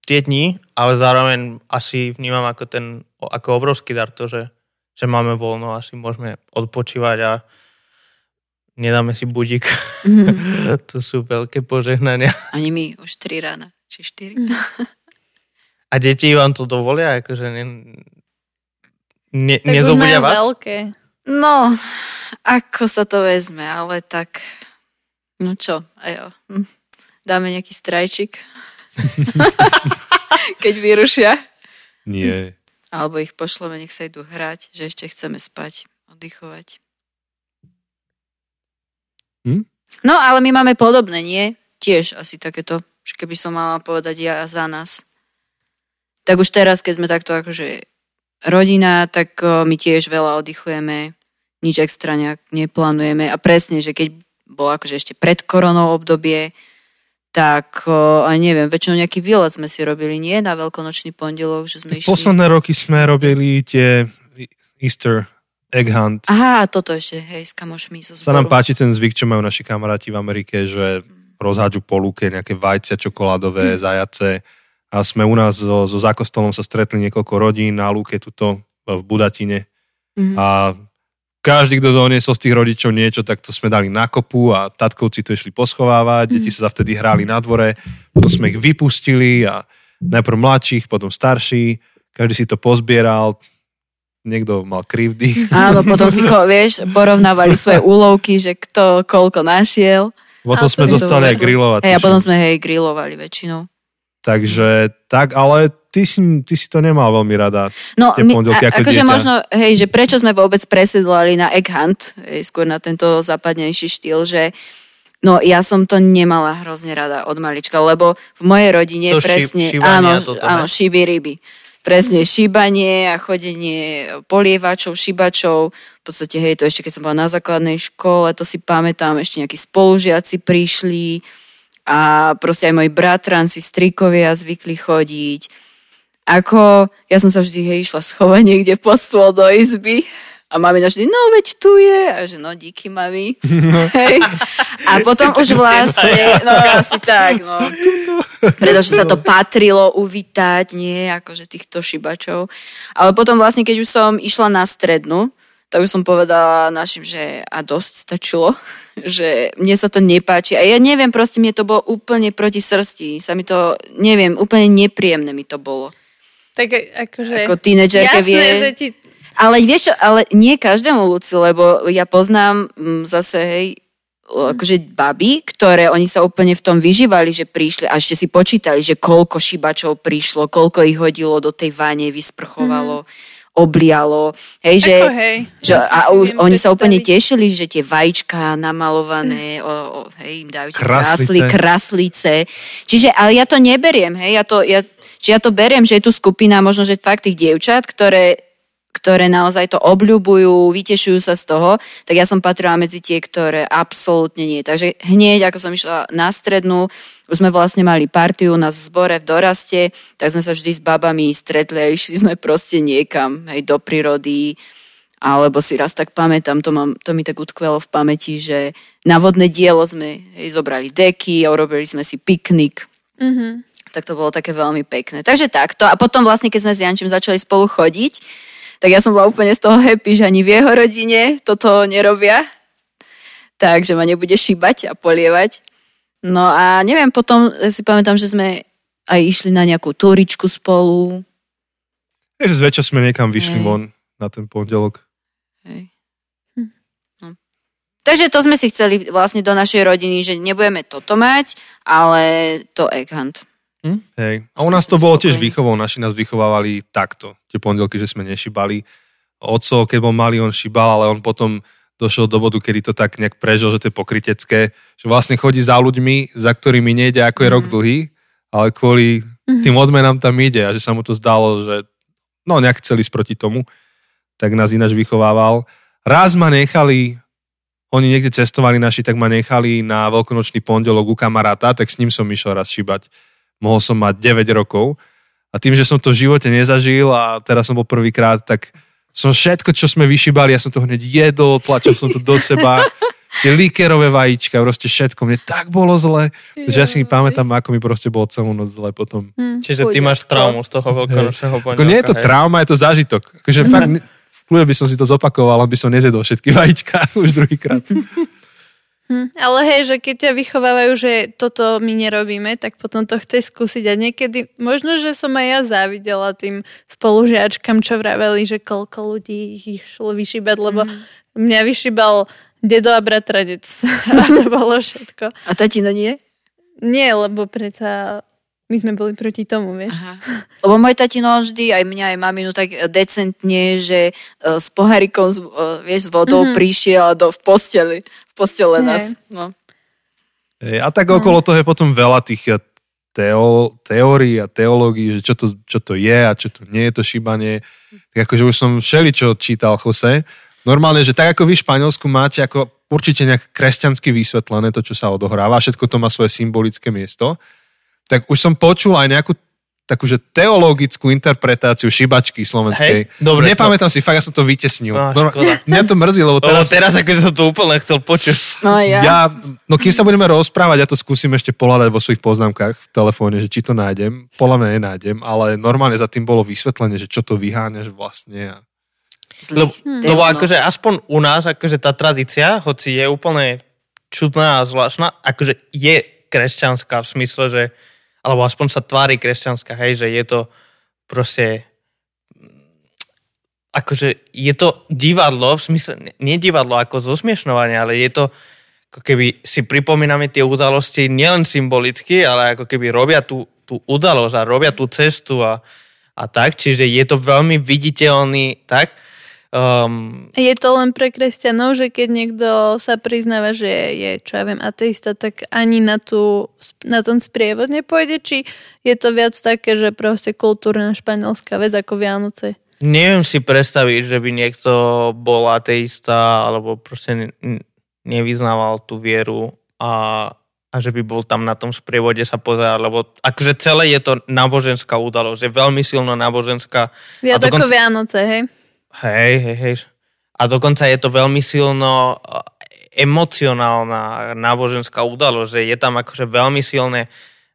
tie dni, ale zároveň asi vnímam ako ten, ako obrovský dar to, že, že máme voľno, asi môžeme odpočívať a nedáme si budík. Mhm. to sú veľké požehnania. Ani my už 3 rána, či 4. A deti vám to dovolia? Akože ne, ne, Tak nezobudia vás? veľké. No, ako sa to vezme, ale tak, no čo, a jo. Hm. Dáme nejaký strajčik. Keď vyrušia. Nie. Alebo ich pošleme, nech sa idú hrať, že ešte chceme spať, oddychovať. Hm? No, ale my máme podobné, nie? Tiež asi takéto, že keby som mala povedať ja za nás. Tak už teraz, keď sme takto akože rodina, tak my tiež veľa oddychujeme, nič extra nejak neplánujeme a presne, že keď bolo akože ešte pred koronou obdobie, tak neviem, väčšinou nejaký výlet sme si robili, nie? Na veľkonočný pondelok, že sme išli... Posledné roky sme robili tie Easter egg hunt. Aha, toto ešte, hej, s kamošmi zo Sa nám páči ten zvyk, čo majú naši kamaráti v Amerike, že rozhádžu po lúke nejaké vajcia čokoládové, zajace. A sme u nás so, so zákostolom sa stretli niekoľko rodín na lúke tuto v Budatine. Mhm. A každý, kto doniesol z tých rodičov niečo, tak to sme dali na kopu a tatkovci to išli poschovávať, deti sa vtedy hrali na dvore, potom sme ich vypustili a najprv mladších, potom starší, každý si to pozbieral, niekto mal krivdy. Áno, potom si, ko, vieš, porovnávali svoje úlovky, že kto koľko našiel. Potom sme zostali aj grilovať. Hej, a potom sme, hej, grilovali väčšinou. Takže tak, ale ty si, ty si to nemal veľmi rada. No, Tie pondelky ako akože dieťa. možno, hej, že prečo sme vôbec presedlali na egg hunt, hej, skôr na tento západnejší štýl, že no ja som to nemala hrozne rada od malička, lebo v mojej rodine To presne, šíbanie áno, toto, áno, šiby ryby. Presne, šíbanie a chodenie polievačov, šibačov. V podstate, hej, to ešte keď som bola na základnej škole, to si pamätám, ešte nejakí spolužiaci prišli a proste aj moji bratranci, strikovia zvykli chodiť. Ako, ja som sa vždy hej, išla schovať niekde pod stôl do izby a mami vždy, no veď tu je. A že no, díky mami. Hej. A potom už vlastne, no asi tak, no. Pretože sa to patrilo uvítať, nie, akože týchto šibačov. Ale potom vlastne, keď už som išla na strednú, tak už som povedala našim, že a dosť stačilo, že mne sa to nepáči. A ja neviem, proste mne to bolo úplne proti srsti. Sa mi to, neviem, úplne nepríjemné mi to bolo. Tak akože... Ako tínedžerke jasné, vie. že ti... Ale vieš čo, ale nie každému Luci, lebo ja poznám mm, zase, hej, akože baby, ktoré oni sa úplne v tom vyžívali, že prišli a ešte si počítali, že koľko šibačov prišlo, koľko ich hodilo do tej vane, vysprchovalo, mm. oblialo. Hej, že, Ako hej, že ja a už, oni sa úplne tešili, že tie vajíčka namalované, o, o, hej, im dajú tie Kraslice. kraslice. Čiže, ale ja to neberiem, hej, ja to, ja, čiže ja to beriem, že je tu skupina možno, že fakt tých dievčat, ktoré ktoré naozaj to obľúbujú, vytešujú sa z toho, tak ja som patrila medzi tie, ktoré absolútne nie. Takže hneď, ako som išla na strednú, už sme vlastne mali partiu na zbore v doraste, tak sme sa vždy s babami stretli a išli sme proste niekam, hej, do prírody, alebo si raz tak pamätám, to, mám, to mi tak utkvelo v pamäti, že na vodné dielo sme hej, zobrali deky a urobili sme si piknik. Mhm. Tak to bolo také veľmi pekné. Takže takto. A potom vlastne, keď sme s Jančím začali spolu chodiť, tak ja som bola úplne z toho happy, že ani v jeho rodine toto nerobia. Takže ma nebude šíbať a polievať. No a neviem, potom si pamätám, že sme aj išli na nejakú túričku spolu. Takže zväčša sme niekam vyšli Hej. von na ten pondelok. Hej. No. Takže to sme si chceli vlastne do našej rodiny, že nebudeme toto mať, ale to egg hunt. Hej. A u nás to bolo tiež výchovou. Naši nás vychovávali takto. Tie pondelky, že sme nešibali. Oco, keď bol malý, on šibal, ale on potom došiel do bodu, kedy to tak nejak prežil, že to je pokrytecké, že vlastne chodí za ľuďmi, za ktorými nejde, ako je rok dlhý, ale kvôli tým odmenám tam ide a že sa mu to zdalo, že no nejak chceli ísť proti tomu, tak nás ináč vychovával. Raz ma nechali, oni niekde cestovali naši, tak ma nechali na veľkonočný pondelok u kamaráta, tak s ním som išiel raz šibať. Mohol som mať 9 rokov a tým, že som to v živote nezažil a teraz som bol prvýkrát, tak som všetko, čo sme vyšibali, ja som to hneď jedol, tlačil som to do seba, tie líkerové vajíčka, proste všetko, mne tak bolo zle, že ja si pamätám, ako mi proste bolo celú noc zle potom. Čiže ty máš traumu z toho veľkonočného pondelka. Ako nie je to hej? trauma, je to zážitok. Akože fakt, ne- v kľude by som si to zopakoval, aby som nezjedol všetky vajíčka už druhýkrát. Hm, ale hej, že keď ťa vychovávajú, že toto my nerobíme, tak potom to chceš skúsiť a niekedy, možno, že som aj ja závidela tým spolužiačkam, čo vraveli, že koľko ľudí ich išlo vyšibať, lebo mňa vyšibal dedo a bratranec a to bolo všetko. A tatino nie? Nie, lebo predsa my sme boli proti tomu, vieš. Aha. Lebo môj tatino vždy, aj mňa, aj maminu, tak decentne, že e, s pohárikom, s, e, vieš, s vodou mm-hmm. prišiel do, v posteli. V postele nás. No. Hej, A tak okolo toho je potom veľa tých eh, teo, teórií a teológií, že čo to, čo to je a čo to nie je to šíbanie. Tak akože už som všeličo čítal, Jose. Normálne, že tak ako vy v Španielsku máte ako určite nejak kresťansky vysvetlené to, čo sa odohráva, všetko to má svoje symbolické miesto, tak už som počul aj nejakú takúže teologickú interpretáciu šibačky slovenskej. Hej, dobre, Nepamätám si, fakt ja som to vytesnil. Škoda. Mňa to mrzí, lebo Lebo teraz... teraz akože som to úplne chcel počuť. no ja. Ja, no kým sa budeme rozprávať, ja to skúsim ešte pohľadať vo svojich poznámkach v telefóne, že či to nájdem. Podľa mňa nenájdem, ale normálne za tým bolo vysvetlenie, že čo to vyháňaš vlastne. A... Lebo, Zlých lebo akože aspoň u nás, akože tá tradícia, hoci je úplne čudná a zvláštna, akože je kresťanská v smysle, že alebo aspoň sa tvári kresťanská, hej, že je to proste akože je to divadlo, v smysle, nie divadlo ako zosmiešnovanie, ale je to ako keby si pripomíname tie udalosti nielen symbolicky, ale ako keby robia tú, tú udalosť a robia tú cestu a, a tak, čiže je to veľmi viditeľný, tak, um, Je to len pre kresťanov, že keď niekto sa priznáva, že je, čo ja viem, ateista, tak ani na, tú, na ten sprievod nepôjde, či je to viac také, že proste kultúrna španielská vec ako Vianoce. neviem si predstaviť, že by niekto bol ateista alebo proste nevyznával tú vieru a, a že by bol tam na tom sprievode sa pozerať, lebo akože celé je to náboženská udalosť, je veľmi silno náboženská. Viac A ako dokonca- Vianoce, hej? Hej, hej, hej. A dokonca je to veľmi silno eh, emocionálna náboženská udalosť, že je tam akože veľmi silné,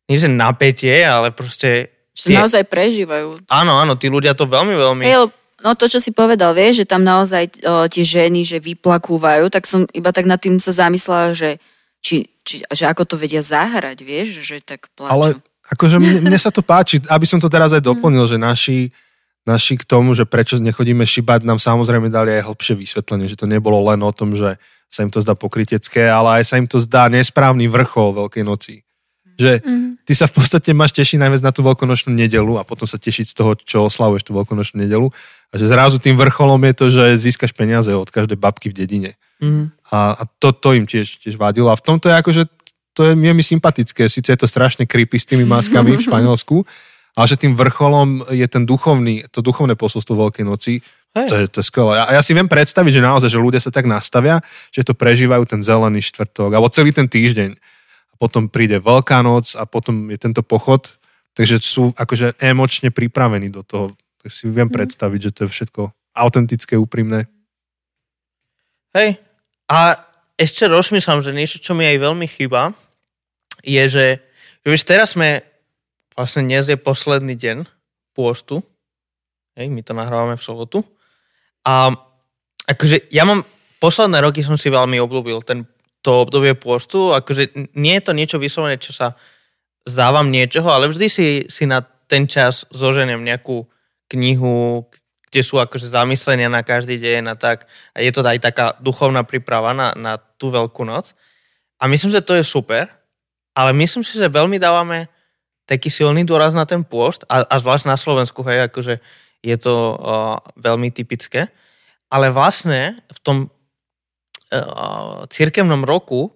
nie že napätie, ale proste... Že naozaj prežívajú. Áno, áno, tí ľudia to veľmi, veľmi... Hej, no to, čo si povedal, vieš, že tam naozaj o, tie ženy, že vyplakúvajú, tak som iba tak nad tým sa zamyslela, že, či, či, že ako to vedia zahrať, vieš, že tak plačú. Ale akože mne, mne sa to páči, aby som to teraz aj doplnil, že naši naši k tomu, že prečo nechodíme šibať, nám samozrejme dali aj hlbšie vysvetlenie, že to nebolo len o tom, že sa im to zdá pokrytecké, ale aj sa im to zdá nesprávny vrchol Veľkej noci. Že Mhm. ty sa v podstate máš tešiť najviac na tú veľkonočnú nedelu a potom sa tešiť z toho, čo oslavuješ tú veľkonočnú nedelu. A že zrazu tým vrcholom je to, že získaš peniaze od každej babky v dedine. Mm. A, a to, to im tiež, tiež vadilo. A v tomto je akože, to je, je mi sympatické. Sice je to strašne creepy s tými maskami v Španielsku, ale že tým vrcholom je ten duchovný, to duchovné posolstvo Veľkej noci, Hej. to je, to je skvelé. A ja si viem predstaviť, že naozaj, že ľudia sa tak nastavia, že to prežívajú ten zelený štvrtok, alebo celý ten týždeň. A potom príde Veľká noc a potom je tento pochod, takže sú akože emočne pripravení do toho. Takže si viem predstaviť, že to je všetko autentické, úprimné. Hej. A ešte rozmýšľam, že niečo, čo mi aj veľmi chýba, je, že, že vieš, teraz sme, vlastne dnes je posledný deň pôstu, hej, my to nahrávame v sobotu, a akože ja mám, posledné roky som si veľmi obľúbil ten, to obdobie pôstu, akože nie je to niečo vyslovené, čo sa zdávam niečoho, ale vždy si, si na ten čas zoženiem nejakú knihu, kde sú akože zamyslenia na každý deň a tak. A je to aj taká duchovná príprava na, na tú veľkú noc. A myslím, že to je super, ale myslím si, že veľmi dávame taký silný dôraz na ten pôst a, a zvlášť na Slovensku, hej, akože je to uh, veľmi typické. Ale vlastne v tom uh, církevnom roku,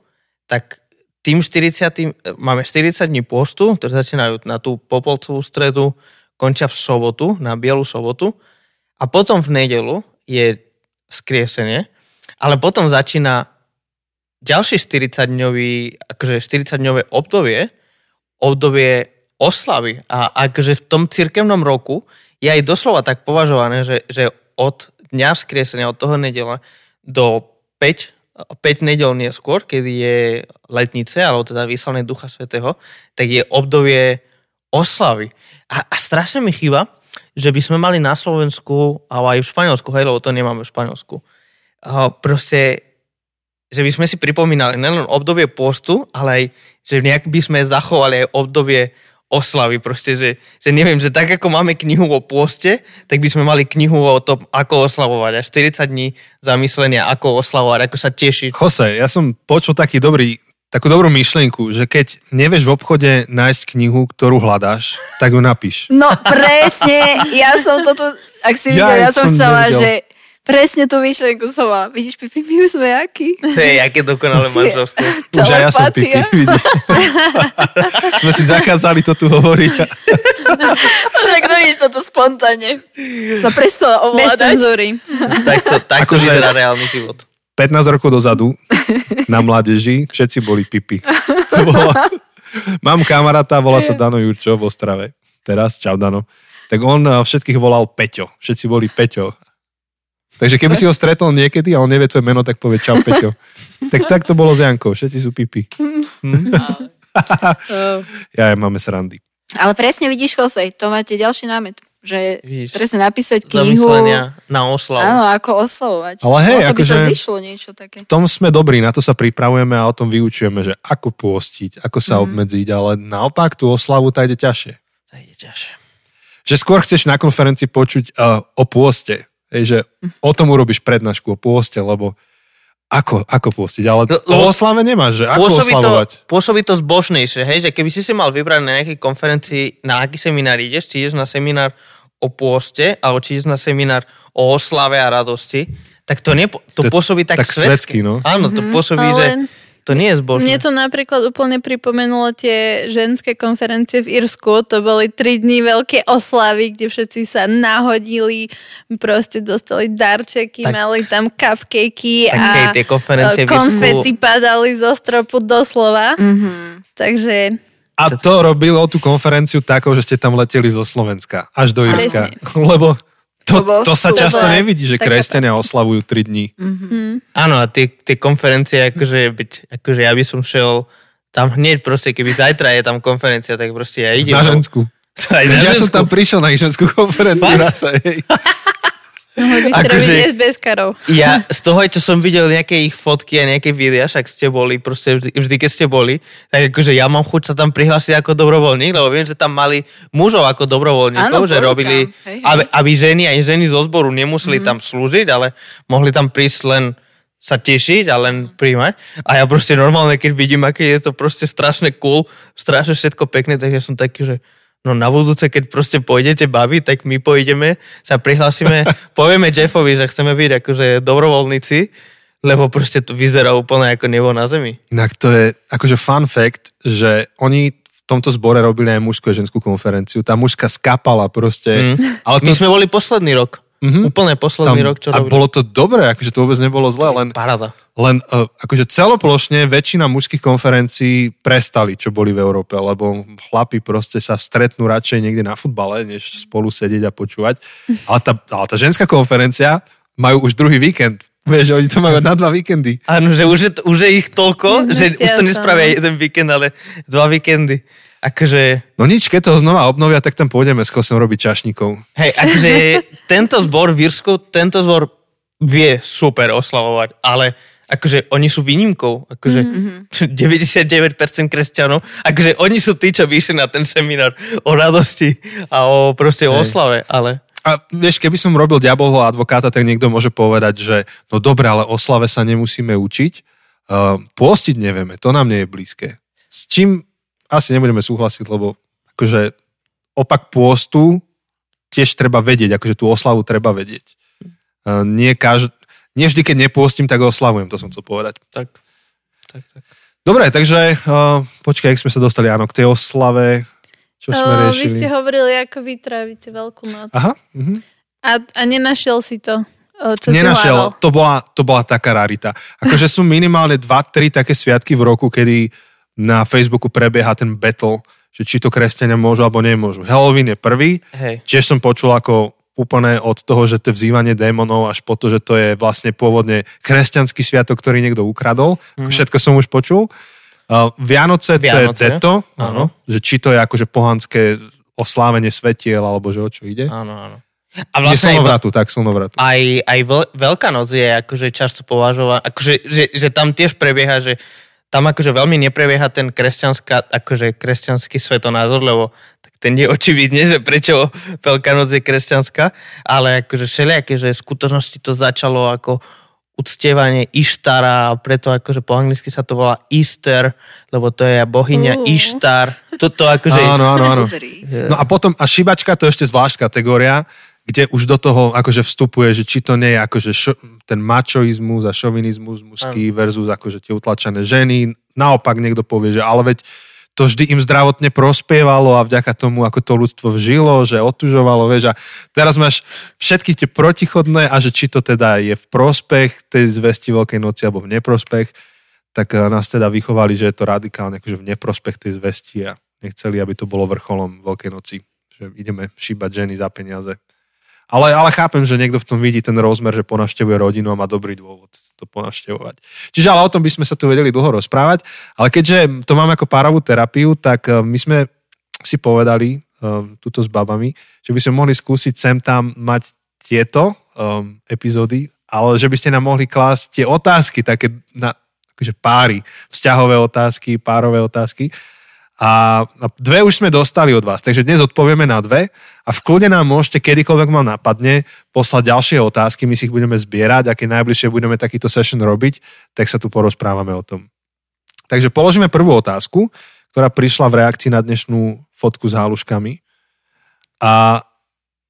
tak tým 40, máme 40 dní postu, ktoré začínajú na tú popolcovú stredu, končia v sobotu, na bielu sobotu a potom v nedelu je skriesenie, ale potom začína ďalší 40-dňový, akože 40-dňové obdobie, obdobie oslavy. A akože v tom cirkevnom roku je aj doslova tak považované, že, že od dňa vzkriesenia, od toho nedela do 5, 5 nedel neskôr, kedy je letnice, alebo teda vyslané Ducha Svetého, tak je obdobie oslavy. A, a strašne mi chýba, že by sme mali na Slovensku, ale aj v Španielsku, hej, lebo to nemáme v Španielsku, uh, proste, že by sme si pripomínali nielen obdobie postu, ale aj, že nejak by sme zachovali aj obdobie oslavy, proste, že, že neviem, že tak ako máme knihu o pôste, tak by sme mali knihu o tom, ako oslavovať. A 40 dní zamyslenia, ako oslavovať, ako sa tešiť. Jose, ja som počul taký dobrý, takú dobrú myšlienku, že keď nevieš v obchode nájsť knihu, ktorú hľadáš, tak ju napíš. No presne, ja som toto, ak si Ja videl, ja som som chcela, nevidel. že presne tú myšlenku som mala. Vidíš, Pipi, my už sme akí. To je aké dokonalé manželstvo. Už aj ja som pipi. Sme si zakázali to tu hovoriť. Tak no vidíš toto spontánne. Sa prestala Bez ovládať. cenzúry. Takto, takto Akože- vyzerá reálny život. 15 rokov dozadu na mládeži všetci boli pipi. To bolo... Mám kamaráta, volá sa Dano Jurčo v Ostrave. Teraz, čau Dano. Tak on eh, všetkých volal Peťo. Všetci boli Peťo. Takže keby si ho stretol niekedy a on nevie tvoje meno, tak povie čau Peťo. Tak tak to bolo s Jankou. Všetci sú pipi. Ja aj máme srandy. Ale presne vidíš, Jose, to máte ďalší námet. Že Vidíš. presne napísať knihu. Na oslavu. Áno, ako oslavovať. Ale hej, no, to by sa akože- zišlo niečo také. V tom sme dobrí, na to sa pripravujeme a o tom vyučujeme, že ako pôstiť, ako sa obmedziť, ale naopak tú oslavu tá ide ťažšie. To ide ťažšie. že skôr chceš na konferencii počuť uh, o pôste. Hej, že o tom urobíš prednášku, o pôste, lebo ako, ako pôstiť, ale No, o oslave nemáš, že ako Pôsobí to, oslavovať. pôsobí to zbožnejšie, hej, že keby si si mal vybrať na nejakej konferencii, na aký seminár ideš, či ideš na seminár o pôste, alebo či ideš na seminár o oslave a radosti, tak to, nepo, to, To pôsobí tak, tak svetsky, no. Áno, to pôsobí, Ale- že to nie je zbožné. Mne to napríklad úplne pripomenulo tie ženské konferencie v Irsku. To boli tri dní veľké oslavy, kde všetci sa nahodili, proste dostali darčeky, Tak- mali tam cupcakey a hej, tie konferencie e, konfety padali zo stropu doslova. Mm-hmm. Takže A to robilo tú konferenciu takou, že ste tam leteli zo Slovenska až do Irska. Lebo to, To sa super. často nevidí, že kresťania oslavujú 3 dní. Áno, a tie, tie konferencie, akože, byť, akože ja by som šiel tam hneď proste, keby zajtra je tam konferencia, tak proste ja idem. Na žensku. Aj na Ja som žensku. tam prišiel na ich ženskú konferenciu raz. Hej. Mohli by ste Akože- robiť SBS-karov. Ja z toho, čo som videl nejaké ich fotky a nejaké videá, však ste boli, proste vždy, vždy keď ste boli, tak akože ja mám chuť sa tam prihlásiť ako dobrovoľník, lebo viem, že tam mali mužov ako dobrovoľníkov, že robili, hej, hej. aby, aby ženy aj ženy zo zboru nemuseli tam slúžiť, ale mohli tam prísť len sa tešiť a len príjmať. A ja proste normálne, keď vidím, aké je to proste strašne cool, strašne všetko pekné, tak ja som taký, že no na budúce, keď proste pôjdete baviť, tak my pôjdeme, sa prihlásime, povieme Jeffovi, že chceme byť akože dobrovoľníci, lebo proste to vyzerá úplne ako nebo na zemi. Inak to je akože fun fact, že oni v tomto zbore robili aj mužskú a ženskú konferenciu. Tá mužka skapala proste. Mm. Ale to, My sme boli posledný rok. Mhm. Úplne posledný tam, rok, čo a robili. bolo to dobré, akože to vôbec nebolo zle, len, Parada. Len uh, akože celoplošne väčšina mužských konferencií prestali, čo boli v Európe, lebo chlapi proste sa stretnú radšej niekde na futbale, než spolu sedieť a počúvať. Ale tá, ale tá ženská konferencia majú už druhý víkend. Vieš, oni to majú na dva víkendy. Áno, že už je, už je ich toľko, že už to nespravia jeden víkend, ale dva víkendy. Akože, No nič, keď to znova obnovia, tak tam pôjdeme s kosom robiť čašníkov. hej, akože tento zbor v Írsku, tento zbor vie super oslavovať, ale akože oni sú výnimkou, akože mm-hmm. 99% kresťanov, akože oni sú tí, čo vyšli na ten seminár o radosti a o proste o Hej. oslave, ale A vieš, keby som robil diabolho advokáta, tak niekto môže povedať, že no dobre, ale o slave sa nemusíme učiť. Uh, pôstiť nevieme, to nám nie je blízke. S čím asi nebudeme súhlasiť, lebo akože opak pôstu tiež treba vedieť, akože tú oslavu treba vedieť. Uh, nie, kaž... nie vždy, keď nepôstim, tak oslavujem, to som chcel povedať. tak, tak, tak. Dobre, takže uh, počkaj, jak sme sa dostali, áno, k tej oslave, čo sme vy riešili. ste hovorili, ako vy trávite veľkú noc. Aha, mhm. A, a nenašiel si to, o, čo Nenašiel, to bola, to bola taká rarita. Akože sú minimálne 2-3 také sviatky v roku, kedy na Facebooku prebieha ten battle, že či to kresťania môžu alebo nemôžu. Halloween je prvý, Hej. tiež som počul ako úplne od toho, že to je vzývanie démonov až po to, že to je vlastne pôvodne kresťanský sviatok, ktorý niekto ukradol. Mm-hmm. Všetko som už počul. Uh, Vianoce, Vianoce, to je deto, áno. áno. že či to je akože pohanské oslávenie svetiel, alebo že o čo ide. Áno, áno. A Je vlastne aj, slnovratu, tak slnovratu. aj, aj veľ, Veľká noc je akože často považovaná, akože, že, že tam tiež prebieha, že tam akože veľmi neprebieha ten kresťanská, akože kresťanský svetonázor, lebo ten je očividne, že prečo Veľká noc je kresťanská, ale akože všelijaké, že v skutočnosti to začalo ako uctievanie Ištara a preto akože po anglicky sa to volá Easter, lebo to je bohyňa Uh. Ištar. Toto akože... Áno, áno, áno. No a potom, a šibačka to je ešte zvlášť kategória, kde už do toho akože vstupuje, že či to nie je akože šo, ten mačoizmus a šovinizmus mužský versus akože tie utlačené ženy. Naopak niekto povie, že ale veď to vždy im zdravotne prospievalo a vďaka tomu, ako to ľudstvo vžilo, že otužovalo, vieš, a teraz máš všetky tie protichodné a že či to teda je v prospech tej zvesti Veľkej noci alebo v neprospech, tak eh, nás teda vychovali, že je to radikálne akože v neprospech tej zvesti a nechceli, aby to bolo vrcholom Veľkej noci, že ideme šíbať ženy za peniaze. Ale, ale chápem, že niekto v tom vidí ten rozmer, že ponavštevuje rodinu a má dobrý dôvod to ponavštevovať. Čiže ale o tom by sme sa tu vedeli dlho rozprávať, ale keďže to máme ako párovú terapiu, tak eh, my sme si povedali um, tuto s babami, že by sme mohli skúsiť sem tam mať tieto um, epizódy, ale že by ste nám mohli klásť tie otázky, také na akože páry, vzťahové otázky, párové otázky. A dve už sme dostali od vás, takže dnes odpovieme na dve a v kľude nám môžete kedykoľvek vám napadne poslať ďalšie otázky, my si ich budeme zbierať a keď najbližšie budeme takýto session robiť, tak sa tu porozprávame o tom. Takže položíme prvú otázku, ktorá prišla v reakcii na dnešnú fotku s háluškami. A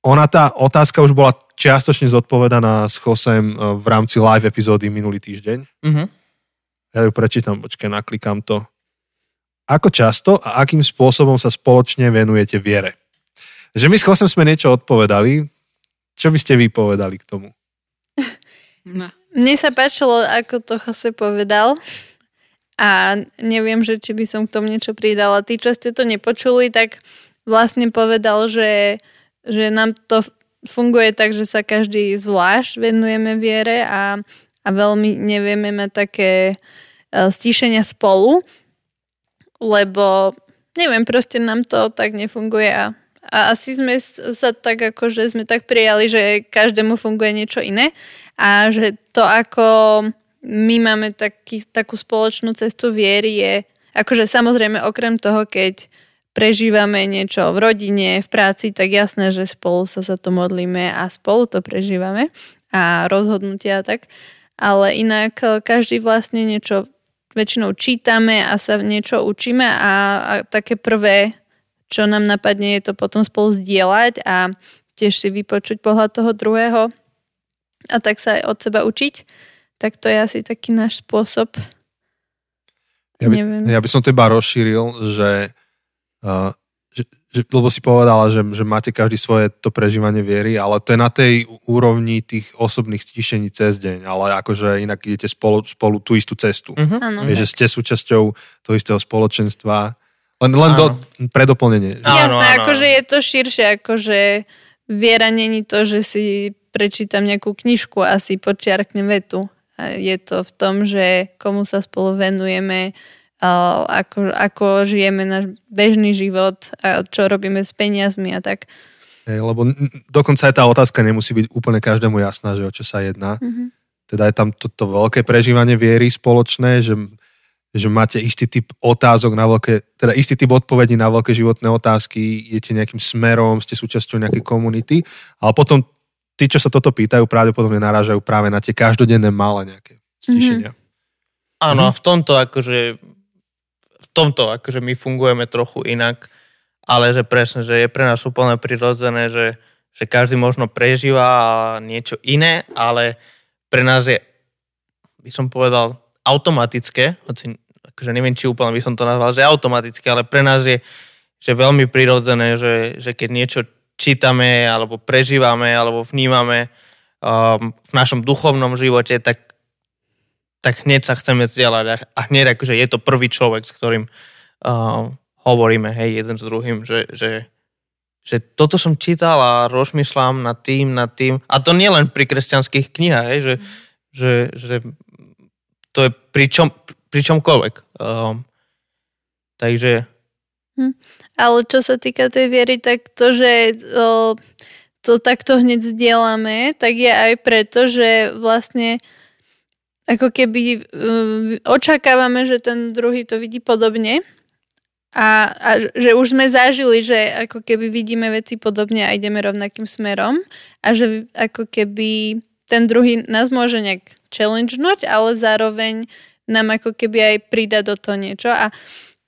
ona, tá otázka už bola čiastočne zodpovedaná s Chosem eh, v rámci live epizódy minulý týždeň. Mhm. Ja ju prečítam, počkaj, naklikám to. Ako často a akým spôsobom sa spoločne venujete viere? Že my s Chosem sme niečo odpovedali. Čo by ste vy povedali k tomu? No. Mne sa páčilo, ako to Jose povedal a neviem, že či by som k tomu niečo pridala. Tí, čo ste to nepočuli, tak vlastne povedal, že, že nám to funguje tak, že sa každý zvlášť venujeme viere a, a veľmi nevieme mať také e, stíšenia spolu, lebo neviem, proste nám to tak nefunguje a, A asi sme sa tak ako, že sme tak prijali, že každému funguje niečo iné a že to, ako my máme taký, takú spoločnú cestu viery je, akože samozrejme okrem toho, keď prežívame niečo v rodine, v práci, tak jasné, že spolu sa za to modlíme a spolu to prežívame a rozhodnutia a tak. Ale inak e, každý vlastne niečo väčšinou čítame a sa niečo učíme a, a také prvé, čo nám napadne, je to potom spolu zdieľať a tiež si vypočuť pohľad toho druhého a tak sa aj od seba učiť. Tak to je asi taký náš spôsob. Ja by, Neviem. ja by som to iba rozšíril, že, uh, že, že lebo si povedala, že, že máte každý svoje to prežívanie viery, ale to je na tej úrovni tých osobných stíšení cez deň, ale akože inak idete spolu, spolu tú istú cestu. Mhm. Áno. Je, že ste súčasťou toho istého spoločenstva. Len, len do, pre doplnenie. Jasné, akože je to širšie, akože viera není to, že si prečítam nejakú knižku a si počiarknem vetu. Je to v tom, že komu sa spolu venujeme, ako, ako žijeme náš bežný život, a čo robíme s peniazmi a tak. Lebo dokonca aj tá otázka nemusí byť úplne každému jasná, že o čo sa jedná. Mhm. Teda je tam toto veľké prežívanie viery spoločné, že, že máte istý typ otázok na veľké, teda istý typ odpovedí na veľké životné otázky, idete nejakým smerom, ste súčasťou nejakej komunity, ale potom tí, čo sa toto pýtajú, pravdepodobne narážajú práve na tie každodenné malé nejaké stíšenia. Áno, Mhm. a v tomto akože tomto akože my fungujeme trochu inak, ale že presne, že je pre nás úplne prirodzené, že, že každý možno prežíva niečo iné, ale pre nás je, by som povedal, automatické, hoci akože neviem, či úplne by som to nazval, že automatické, ale pre nás je že veľmi prirodzené, že, že keď niečo čítame, alebo prežívame, alebo vnímame um, v našom duchovnom živote, tak tak hneď sa chceme zdieľať a, hneď akože je to prvý človek, s ktorým uh, hovoríme, hej, jeden s druhým, že, že, že toto som čítal a rozmýšľam nad tým, nad tým. A to nie len pri kresťanských knihách, hej, že, že, že to je pri, čom, pri čomkoľvek. Um, takže Ale čo sa týka tej viery, tak to, že o, to takto hneď zdieľame, tak je aj preto, že vlastne ako keby um, očakávame, že ten druhý to vidí podobne. A, a že už sme zažili, že ako keby vidíme veci podobne a ideme rovnakým smerom. A že ako keby ten druhý nás môže nejak challengenúť, ale zároveň nám ako keby aj prida do toho niečo. A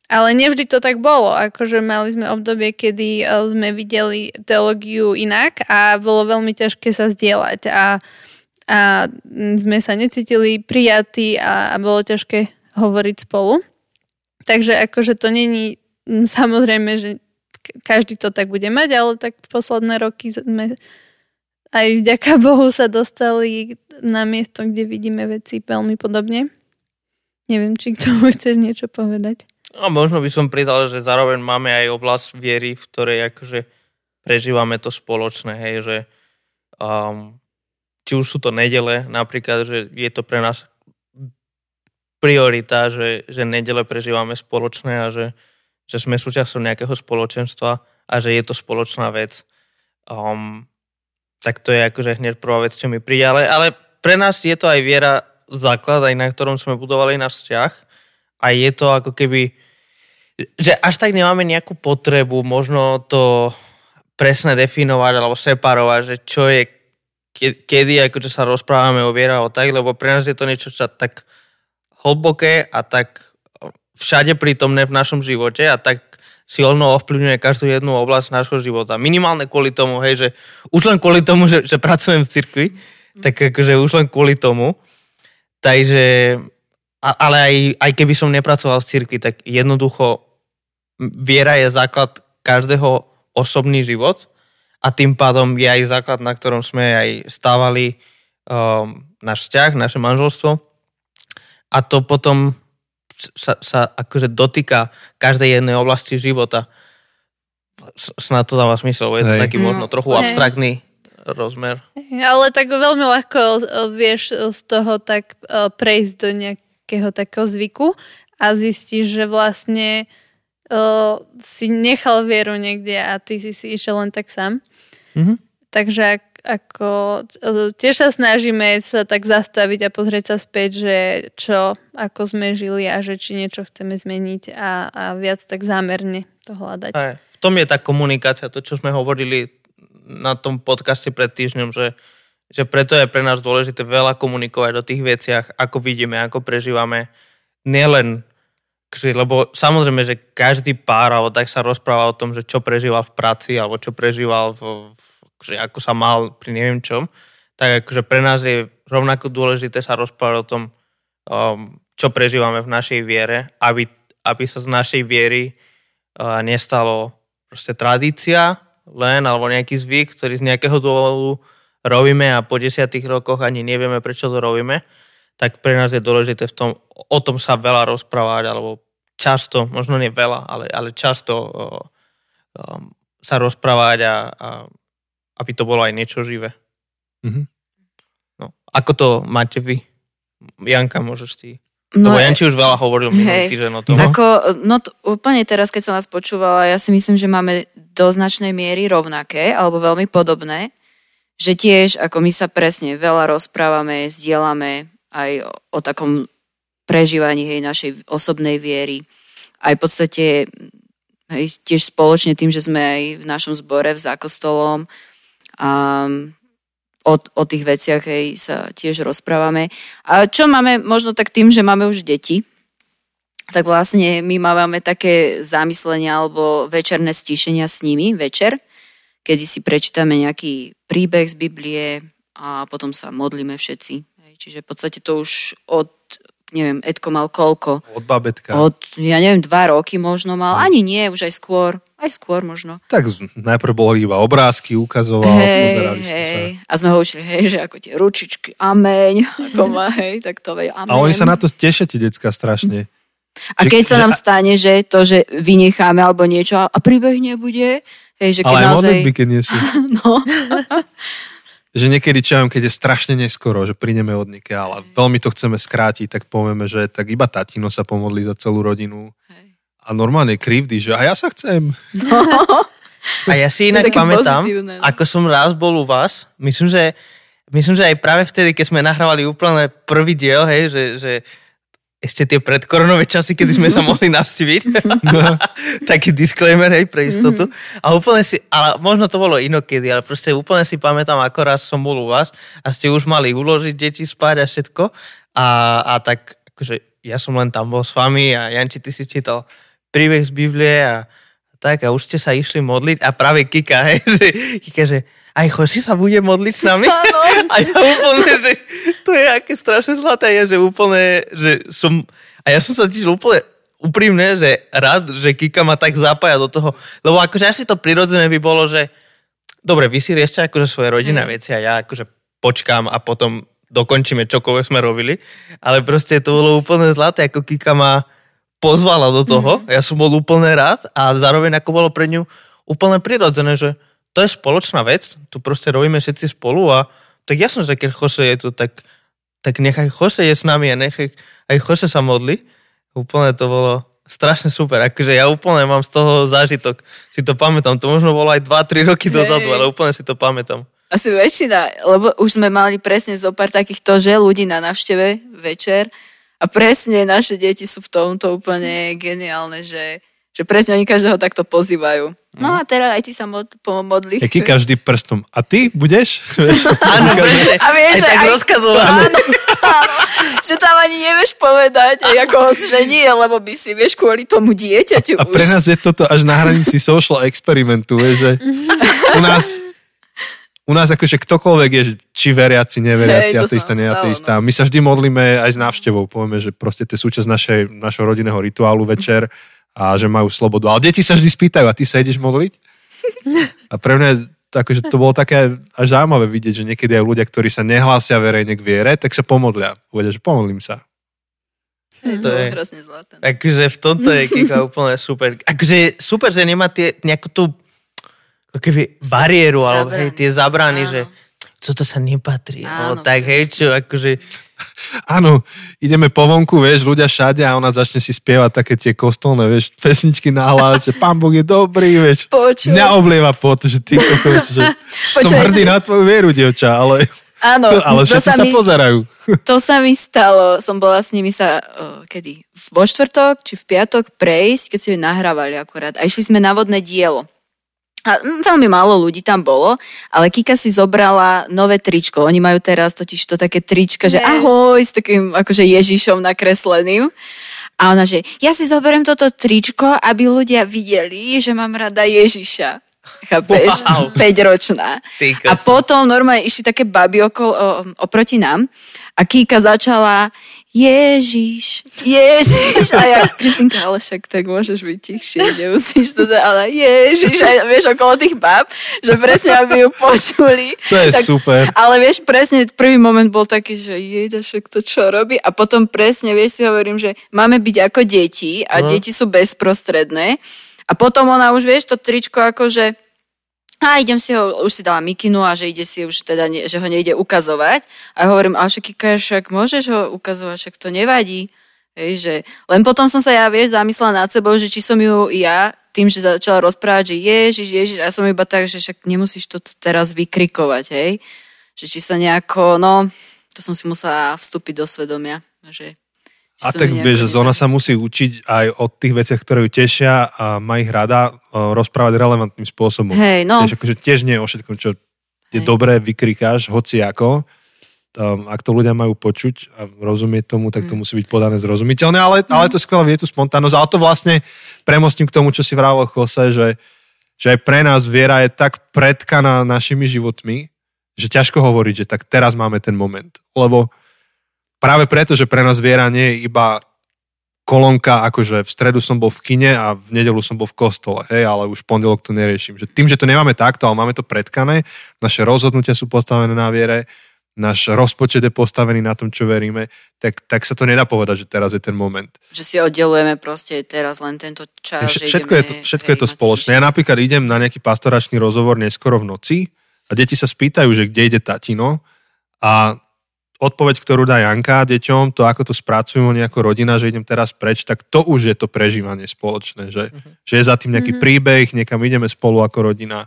ale nevždy to tak bolo. Akože mali sme obdobie, kedy eh, sme videli teológiu inak a bolo veľmi ťažké sa zdieľať. A, a sme sa necítili prijatí a, a bolo ťažké hovoriť spolu. Takže akože to není samozrejme, že každý to tak bude mať, ale tak v posledné roky sme aj vďaka Bohu sa dostali na miesto, kde vidíme veci veľmi podobne. Neviem, či k tomu chceš niečo povedať. a možno by som pridal, že zároveň máme aj oblasť viery, v ktorej akože prežívame to spoločné, hej, že um, či už sú to nedele, napríklad, že je to pre nás priorita, že, že nedele prežívame spoločné a že, že sme súčasťou nejakého spoločenstva a že je to spoločná vec. Um, tak to je akože hneď prvá vec, čo mi príde. Ale, ale pre nás je to aj viera základ, aj na ktorom sme budovali náš vzťah. A je to ako keby, že až tak nemáme nejakú potrebu možno to presne definovať alebo separovať, že čo je kedy akože sa rozprávame o viera o tak, lebo pre nás je to niečo čo tak hlboké a tak všade prítomné v našom živote a tak silno ovplyvňuje každú jednu oblasť nášho života. Minimálne kvôli tomu, hej, že už len kvôli tomu, že, že pracujem v cirkvi, tak akože už len kvôli tomu. Takže, ale aj, aj keby som nepracoval v cirkvi, tak jednoducho viera je základ každého osobný život a tým pádom je aj základ, na ktorom sme aj stávali um, náš vzťah, naše manželstvo. A to potom sa, sa akože dotýka každej jednej oblasti života. Snad to dáva smysl, lebo je to Hej. taký možno trochu Hej. abstraktný rozmer. Ale tak veľmi ľahko e, vieš z toho tak e, prejsť do nejakého takého zvyku a zistíš, že vlastne uh, si nechal vieru niekde a ty si si išiel len tak sám. Mhm. Takže ak, ako, uh, tiež sa snažíme sa tak zastaviť a pozrieť sa späť, že čo, ako sme žili a že či niečo chceme zmeniť a, a viac tak zámerne to hľadať. Aj, v tom je tá komunikácia, to, čo sme hovorili na tom podcaste pred týždňom, že, že preto je pre nás dôležité veľa komunikovať o tých veciach, ako vidíme, ako prežívame. Nielen, lebo samozrejme, že každý pár alebo tak sa rozpráva o tom, že čo prežíval v práci alebo čo prežíval, v, v, že ako sa mal pri neviem čom, tak akože pre nás je rovnako dôležité sa rozprávať o tom, um, čo prežívame v našej viere, aby, aby sa z našej viery uh, nestalo proste tradícia len, alebo nejaký zvyk, ktorý z nejakého dôvodu robíme a po desiatých rokoch ani nevieme, prečo to robíme, tak pre nás je dôležité v tom, o tom sa veľa rozprávať, alebo často, možno nie veľa, ale, ale často uh, um, sa rozprávať a, a aby to bolo aj niečo živé. Mhm. No, ako to máte vy? Janka, môžeš ty. No, Lebo Janči už veľa hovoril minulý hej. týždeň o tom. Ako, no t- úplne teraz, keď som vás počúvala, ja si myslím, že máme do značnej miery rovnaké, alebo veľmi podobné, že tiež, ako my sa presne veľa rozprávame, zdieľame aj o, o takom prežívaní hej, našej osobnej viery. Aj v podstate hej, tiež spoločne tým, že sme aj v našom zbore v zákostolom a o, o tých veciach hej, sa tiež rozprávame. A čo máme možno tak tým, že máme už deti, tak vlastne my máme také zamyslenia alebo večerné stíšenia s nimi večer, kedy si prečítame nejaký príbeh z Biblie a potom sa modlíme všetci. Čiže v podstate to už od, neviem, Edko mal koľko? Od babetka. Od, ja neviem, dva roky možno mal. Ani nie, už aj skôr. Aj skôr možno. Tak najprv boli iba obrázky, ukazoval, pozerali sme sa. hej. A sme ho učili, hej, že ako tie ručičky, ameň, ako má, hej, tak to vej, amen. A oni sa na to tešia, tie decka, strašne. A že- keď sa že- nám stane, že to, že vynecháme alebo niečo a príbeh nebude, hej, že keď Ale aj naozaj... modlitby, keď nie sú. No, Že niekedy, čo viem, keď je strašne neskoro, že prídeme od nikia, ale veľmi to chceme skrátiť, tak povieme, že tak iba tatino sa pomodlí za celú rodinu. A normálne krivdy, že a ja sa chcem. A ja si inak pamätám, pozitívne, no. ako som raz bol u vás, myslím, že, myslím, že aj práve vtedy, keď sme nahrávali úplne prvý diel, hej, že, že ešte tie predkoronové časy, kedy sme sa mohli navštíviť. Taký disclaimer, hej, pre istotu. A úplne si, ale možno to bolo inokedy, ale proste úplne si pamätám, ako raz som bol u vás a ste už mali uložiť deti spať a všetko. A, a tak, akože ja som len tam bol s vami a Janči, ty si čítal príbeh z Biblie a tak a už ste sa išli modliť a práve Kika, hej, že Kika, že aj Choši sa bude modliť s nami. A ja úplne, že to je aké strašne zlaté, je, že úplne, že som, a ja som sa cítil úplne úprimne, že rád, že Kika ma tak zapája do toho, lebo akože asi to prirodzené by bolo, že dobre, vy si riešte akože svoje rodinné veci a ja akože počkám a potom dokončíme čokoľvek sme robili, ale proste to bolo úplne zlaté, ako Kika ma pozvala do toho, ja som bol úplne rád a zároveň ako bolo pre ňu úplne prirodzené, že to je spoločná vec, tu proste robíme všetci spolu a tak jasno, že keď Jose je tu, tak, tak nechaj Jose je s nami a nechaj aj Jose sa modli. Úplne to bolo strašne super. Akože ja úplne mám z toho zážitok. Si to pamätám. To možno bolo aj 2-3 roky dozadu, ale úplne si to pamätám. asi väčšina, lebo už sme mali presne zo pár takýchto, že ľudí na návšteve večer a presne naše deti sú v tomto úplne geniálne, že, že presne oni každého takto pozývajú. No a teraz aj ty sa mod, pomodli. Jaký každý prstom. A ty budeš? Áno, presne. A vieš, aj tak aj- rozkazované. Áno, áno, že tam ani nevieš povedať, ako host, že nie, lebo by si, vieš, kvôli tomu dieťaťu A pre už. nás je toto až na hranici social experimentu, vieš, že u nás u nás akože ktokoľvek je, či veriaci, neveriaci, sa ateista, neateista. My sa vždy modlíme aj s návštevou, povieme, že proste to je súčasť našej, našho rodinného rituálu večer a že majú slobodu. Ale deti sa vždy spýtajú, a ty sa ideš modliť? A pre mňa to, akože to bolo také až zaujímavé vidieť, že niekedy aj ľudia, ktorí sa nehlásia verejne k viere, tak sa pomodlia. Povedia, že pomodlím sa. Hej, To to je hrozne zlaté. Akože v tomto je Kika úplne super. Akože super, že nemá tie, nejakú tú keby bariéru, alebo hej, tie zabrany, Áno. že toto sa nepatrí. Áno, tak hej, čo, akože Áno, ideme po vonku, vieš, ľudia všade a ona začne si spievať také tie kostolné, vieš, pesničky na hlas, že pán Boh je dobrý, vieš. Počuj. Mňa oblieva pot, že ty kokos, že som hrdý na tvoju vieru, dievča, ale, Áno, ale to sa sa mi- pozerajú. To sa mi stalo, som bola s nimi sa, uh, kedy? Vo štvrtok či v piatok prejsť, keď si ju nahrávali akurát. A išli sme na vodné dielo. A veľmi málo ľudí tam bolo, ale Kika si zobrala nové tričko. Oni majú teraz totiž to také trička, že ahoj, s takým akože Ježišom nakresleným. A ona, že ja si zoberiem toto tričko, aby ľudia videli, že mám rada Ježiša. Chápeš? Wow. 5-ročná. Ty A potom normálne išli také baby okolo, oproti nám a Kíka začala Ježiš, Ježiš. A ja, Kristinka, ale však tak môžeš byť tichšie, nemusíš to dať, ale Ježiš. A vieš, okolo tých bab, že presne, aby ju počuli. To je super. Ale vieš, presne prvý moment bol taký, že jeda, však to čo robí. A potom presne, vieš, si hovorím, že máme byť ako deti a No. deti sú bezprostredné. A potom ona už, vieš, to tričko akože a idem si ho, už si dala mikinu a že ide si už teda, ne, že ho nejde ukazovať. A hovorím, ale však Kika, však môžeš ho ukazovať, však to nevadí. Hej, že... Len potom som sa ja, vieš, zamyslela nad sebou, že či som ju ja tým, že začala rozprávať, že ježiš, ježiš, a ja som iba tak, že však nemusíš to teraz vykrikovať, hej. Že či sa nejako, no, to som si musela vstúpiť do svedomia, že... A tak vieš, že ona sa musí učiť aj od tých veciach, ktoré ju tešia a má ich rada o, rozprávať relevantným spôsobom. Hej, no. Vieš, akože tiež nie je o všetkom, čo je Hej. dobré, vykrikáš, hoci ako. Um, ak to ľudia majú počuť a rozumieť tomu, tak to Mm. musí byť podané zrozumiteľne, ale, ale to skvelé, vie tú spontánnosť. Ale to vlastne premostím k tomu, čo si vravel Chose, že, že aj pre nás viera je tak predkaná našimi životmi, že ťažko hovoriť, že tak teraz máme ten moment. Lebo práve preto, že pre nás viera nie je iba kolónka, akože v stredu som bol v kine a v nedelu som bol v kostole, hej, ale už pondelok to neriešim. Že tým, že to nemáme takto, ale máme to predkané, naše rozhodnutia sú postavené na viere, náš rozpočet je postavený na tom, čo veríme, tak, tak sa to nedá povedať, že teraz je ten moment. Že si oddelujeme proste teraz len tento čas. Že všetko je to, ideme, všetko hej, je to spoločné. Ja napríklad idem na nejaký pastoračný rozhovor neskoro v noci a deti sa spýtajú, že kde ide tatino a odpoveď, ktorú dá Janka deťom, to ako to spracujú oni ako rodina, že idem teraz preč, tak to už je to prežívanie spoločné, že, že je za tým nejaký príbeh, niekam ideme spolu ako rodina,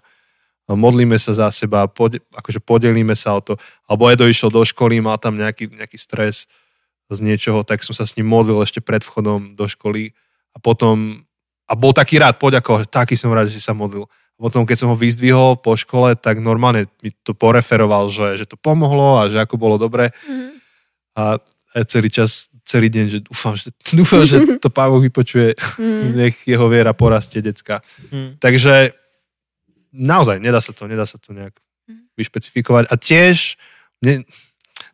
modlíme sa za seba, pode, akože podelíme sa o to. Alebo Edo išiel do školy, mal tam nejaký, nejaký stres z niečoho, tak som sa s ním modlil ešte pred vchodom do školy a potom a bol taký rád, poďakoval, že taký som rád, že si sa modlil. Potom, keď som ho vyzdvihol po škole, tak normálne mi to poreferoval, že, že to pomohlo a že ako bolo dobre. A a celý čas, celý deň, že dúfam, že, dúfam, že to Pán Boh vypočuje, nech jeho viera porastie, decka. Hm. Takže naozaj, nedá sa to, nedá sa to nejak vyšpecifikovať. A tiež ne,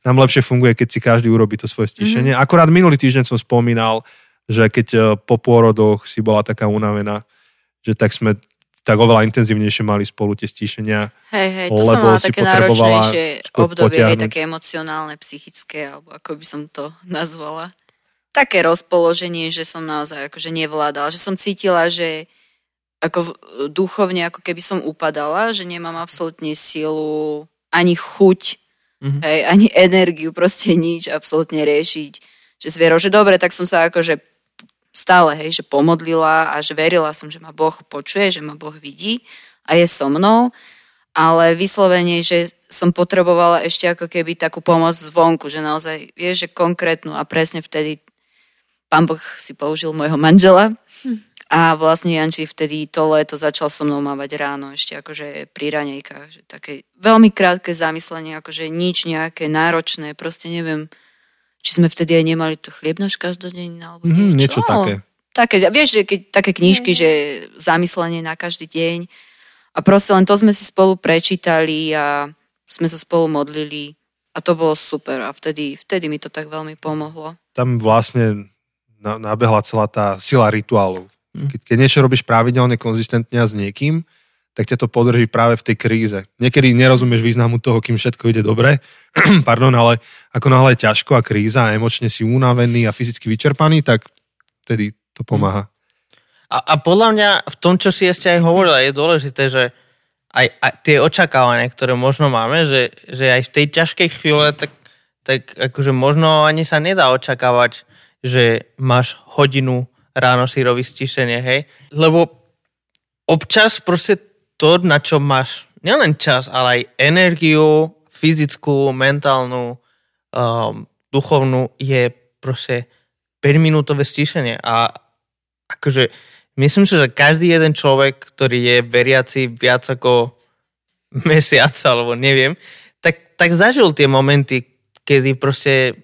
nám lepšie funguje, keď si každý urobí to svoje stíšenie. Akorát minulý týždeň som spomínal, že keď e, po pôrodoch si bola taká unavená, že tak sme tak oveľa intenzívnejšie mali spolu tie stíšenia. Hej, hej, to som mala také náročnejšie obdobie, potiahnuť. také emocionálne, psychické, alebo ako by som to nazvala. Také rozpoloženie, že som naozaj akože nevládala, že som cítila, že ako duchovne, ako keby som upadala, že nemám absolútne silu, ani chuť, Mhm. hej, ani energiu, proste nič absolútne riešiť. Že s vierou, že dobre, tak som sa akože stále, hej, že pomodlila a že verila som, že ma Boh počuje, že ma Boh vidí a je so mnou, ale vyslovene, že som potrebovala ešte ako keby takú pomoc zvonku, že naozaj, vieš, že konkrétnu a presne vtedy pán Boh si použil môjho manžela a vlastne Janči vtedy to leto začal so mnou mávať ráno ešte akože pri ranejkách, že také veľmi krátke zamyslenie, akože nič nejaké náročné, proste neviem, či sme vtedy aj nemali to chlieb náš každodenný alebo Mhm, niečo niečo. také. Také, vieš, že keď, také knižky, že zamyslenie na každý deň a proste len to sme si spolu prečítali a sme sa spolu modlili a to bolo super a vtedy, vtedy mi to tak veľmi pomohlo. Tam vlastne na- nabehla celá tá sila rituálov. Keď, keď niečo robíš pravidelne, konzistentne a s niekým, tak ťa to podrží práve v tej kríze. Niekedy nerozumieš významu toho, kým všetko ide dobre, pardon, ale ako náhle je ťažko a kríza a emočne si unavený a fyzicky vyčerpaný, tak vtedy to pomáha. A, a podľa mňa v tom, čo si ešte aj hovorila, je dôležité, že aj, aj tie očakávania, ktoré možno máme, že, že aj v tej ťažkej chvíle, tak, tak akože možno ani sa nedá očakávať, že máš hodinu ráno si robí stišenie, hej? Lebo občas proste to, na čo máš nielen čas, ale aj energiu, fyzickú, mentálnu, um, duchovnú, je proste 5-minútové stišenie. A akože myslím si, že každý jeden človek, ktorý je veriaci viac ako mesiac, alebo neviem, tak, tak zažil tie momenty, kedy proste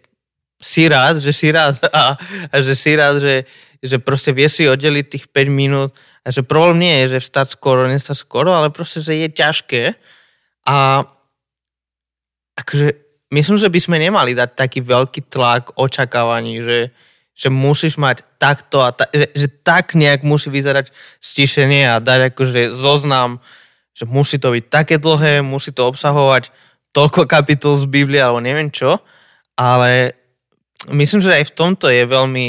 si rád, že si rád a, a že si rád, že, že proste vie si oddeliť tých 5 minút a že problém nie je, že vstať skoro, nestať skoro, ale proste, že je ťažké. A akože myslím, že by sme nemali dať taký veľký tlak očakávaní, že, že musíš mať takto a ta, že, že tak nejak musí vyzerať stišenie a dať akože zoznam, že musí to byť také dlhé, musí to obsahovať toľko kapitol z Biblie alebo neviem čo, ale myslím, že aj v tomto je veľmi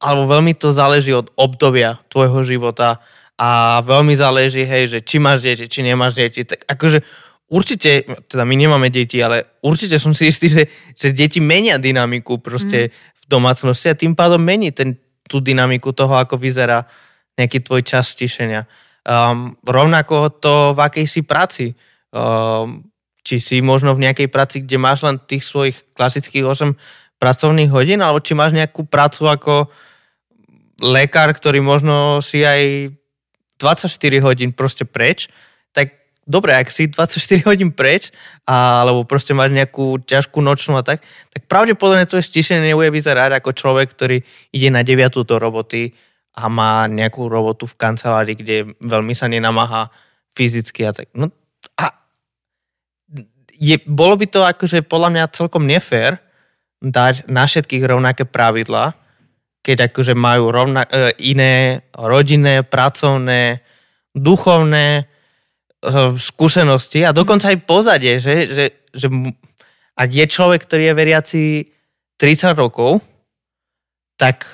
alebo veľmi to záleží od obdobia tvojho života a veľmi záleží, hej, že či máš deti, či nemáš deti. Tak akože určite, teda my nemáme deti, ale určite som si istý, že, že deti menia dynamiku proste mm. v domácnosti a tým pádom mení ten, tú dynamiku toho, ako vyzerá nejaký tvoj čas stišenia. Um, rovnako to v akejsi práci. Um, či si možno v nejakej práci, kde máš len tých svojich klasických 8 pracovných hodín, alebo či máš nejakú prácu ako lekár, ktorý možno si aj 24 hodín proste preč, tak dobre, ak si 24 hodín preč, a, alebo proste máš nejakú ťažkú nočnú a tak, tak pravdepodobne to je stišenie nebude vyzerať ako človek, ktorý ide na 9 do roboty a má nejakú robotu v kancelárii, kde veľmi sa nenamáha fyzicky a tak. No, a je, bolo by to akože podľa mňa celkom nefér, dať na všetkých rovnaké pravidla, keď akože majú rovna, e, iné rodinné, pracovné, duchovné e, skúsenosti a dokonca aj pozadie, že, že, že ak je človek, ktorý je veriaci 30 rokov, tak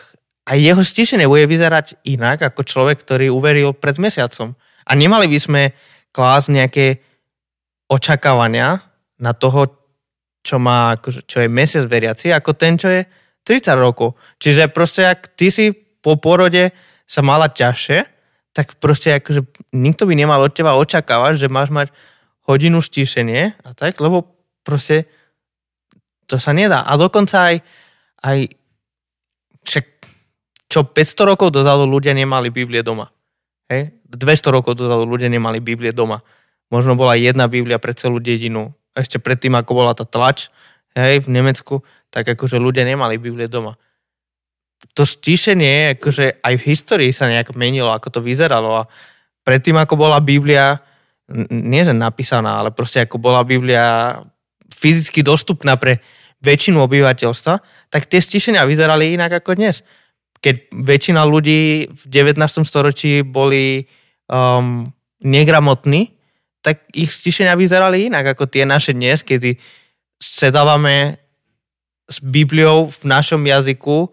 aj jeho stišenie bude vyzerať inak ako človek, ktorý uveril pred mesiacom. A nemali by sme klásť nejaké očakávania na toho, čo, má, akože, čo je mesiac veriaci, ako ten, čo je 30 rokov. Čiže proste, ak ty si po porode sa mala ťažšie, tak proste akože nikto by nemal od teba očakávať, že máš mať hodinu štíšenie a tak, lebo proste to sa nedá. A dokonca aj, aj však čo 500 rokov dozadu ľudia nemali Biblie doma. Hej? 200 rokov dozadu ľudia nemali Biblie doma. Možno bola jedna Biblia pre celú dedinu ešte predtým, ako bola tá tlač, hej, v Nemecku, tak akože ľudia nemali Biblie doma. To stíšenie, akože aj v histórii sa nejak menilo, ako to vyzeralo a predtým, ako bola Biblia, nie že napísaná, ale proste ako bola Biblia fyzicky dostupná pre väčšinu obyvateľstva, tak tie stíšenia vyzerali inak ako dnes. Keď väčšina ľudí v 19. storočí boli um, negramotní, tak ich stišenia vyzerali inak ako tie naše dnes, kedy sedávame s Bibliou v našom jazyku,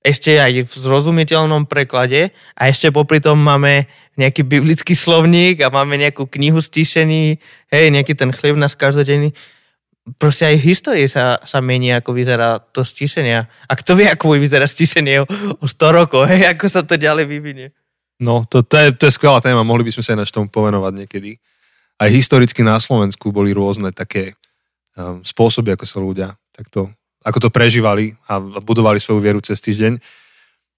ešte aj v zrozumiteľnom preklade a ešte popri tom máme nejaký biblický slovník a máme nejakú knihu stišení, hej, nejaký ten chlieb nás každodenný. Proste aj v histórii sa, sa mení, ako vyzerá to stišenie. A kto vie, ako bude vyzerať stišenie o, o 100 rokov, hej, ako sa to ďalej vyvinie. No, to, to, je, to je skvelá téma, mohli by sme sa aj na tomu povenovať niekedy aj historicky na Slovensku boli rôzne také um, spôsoby, ako sa ľudia takto, ako to prežívali a budovali svoju vieru cez týždeň.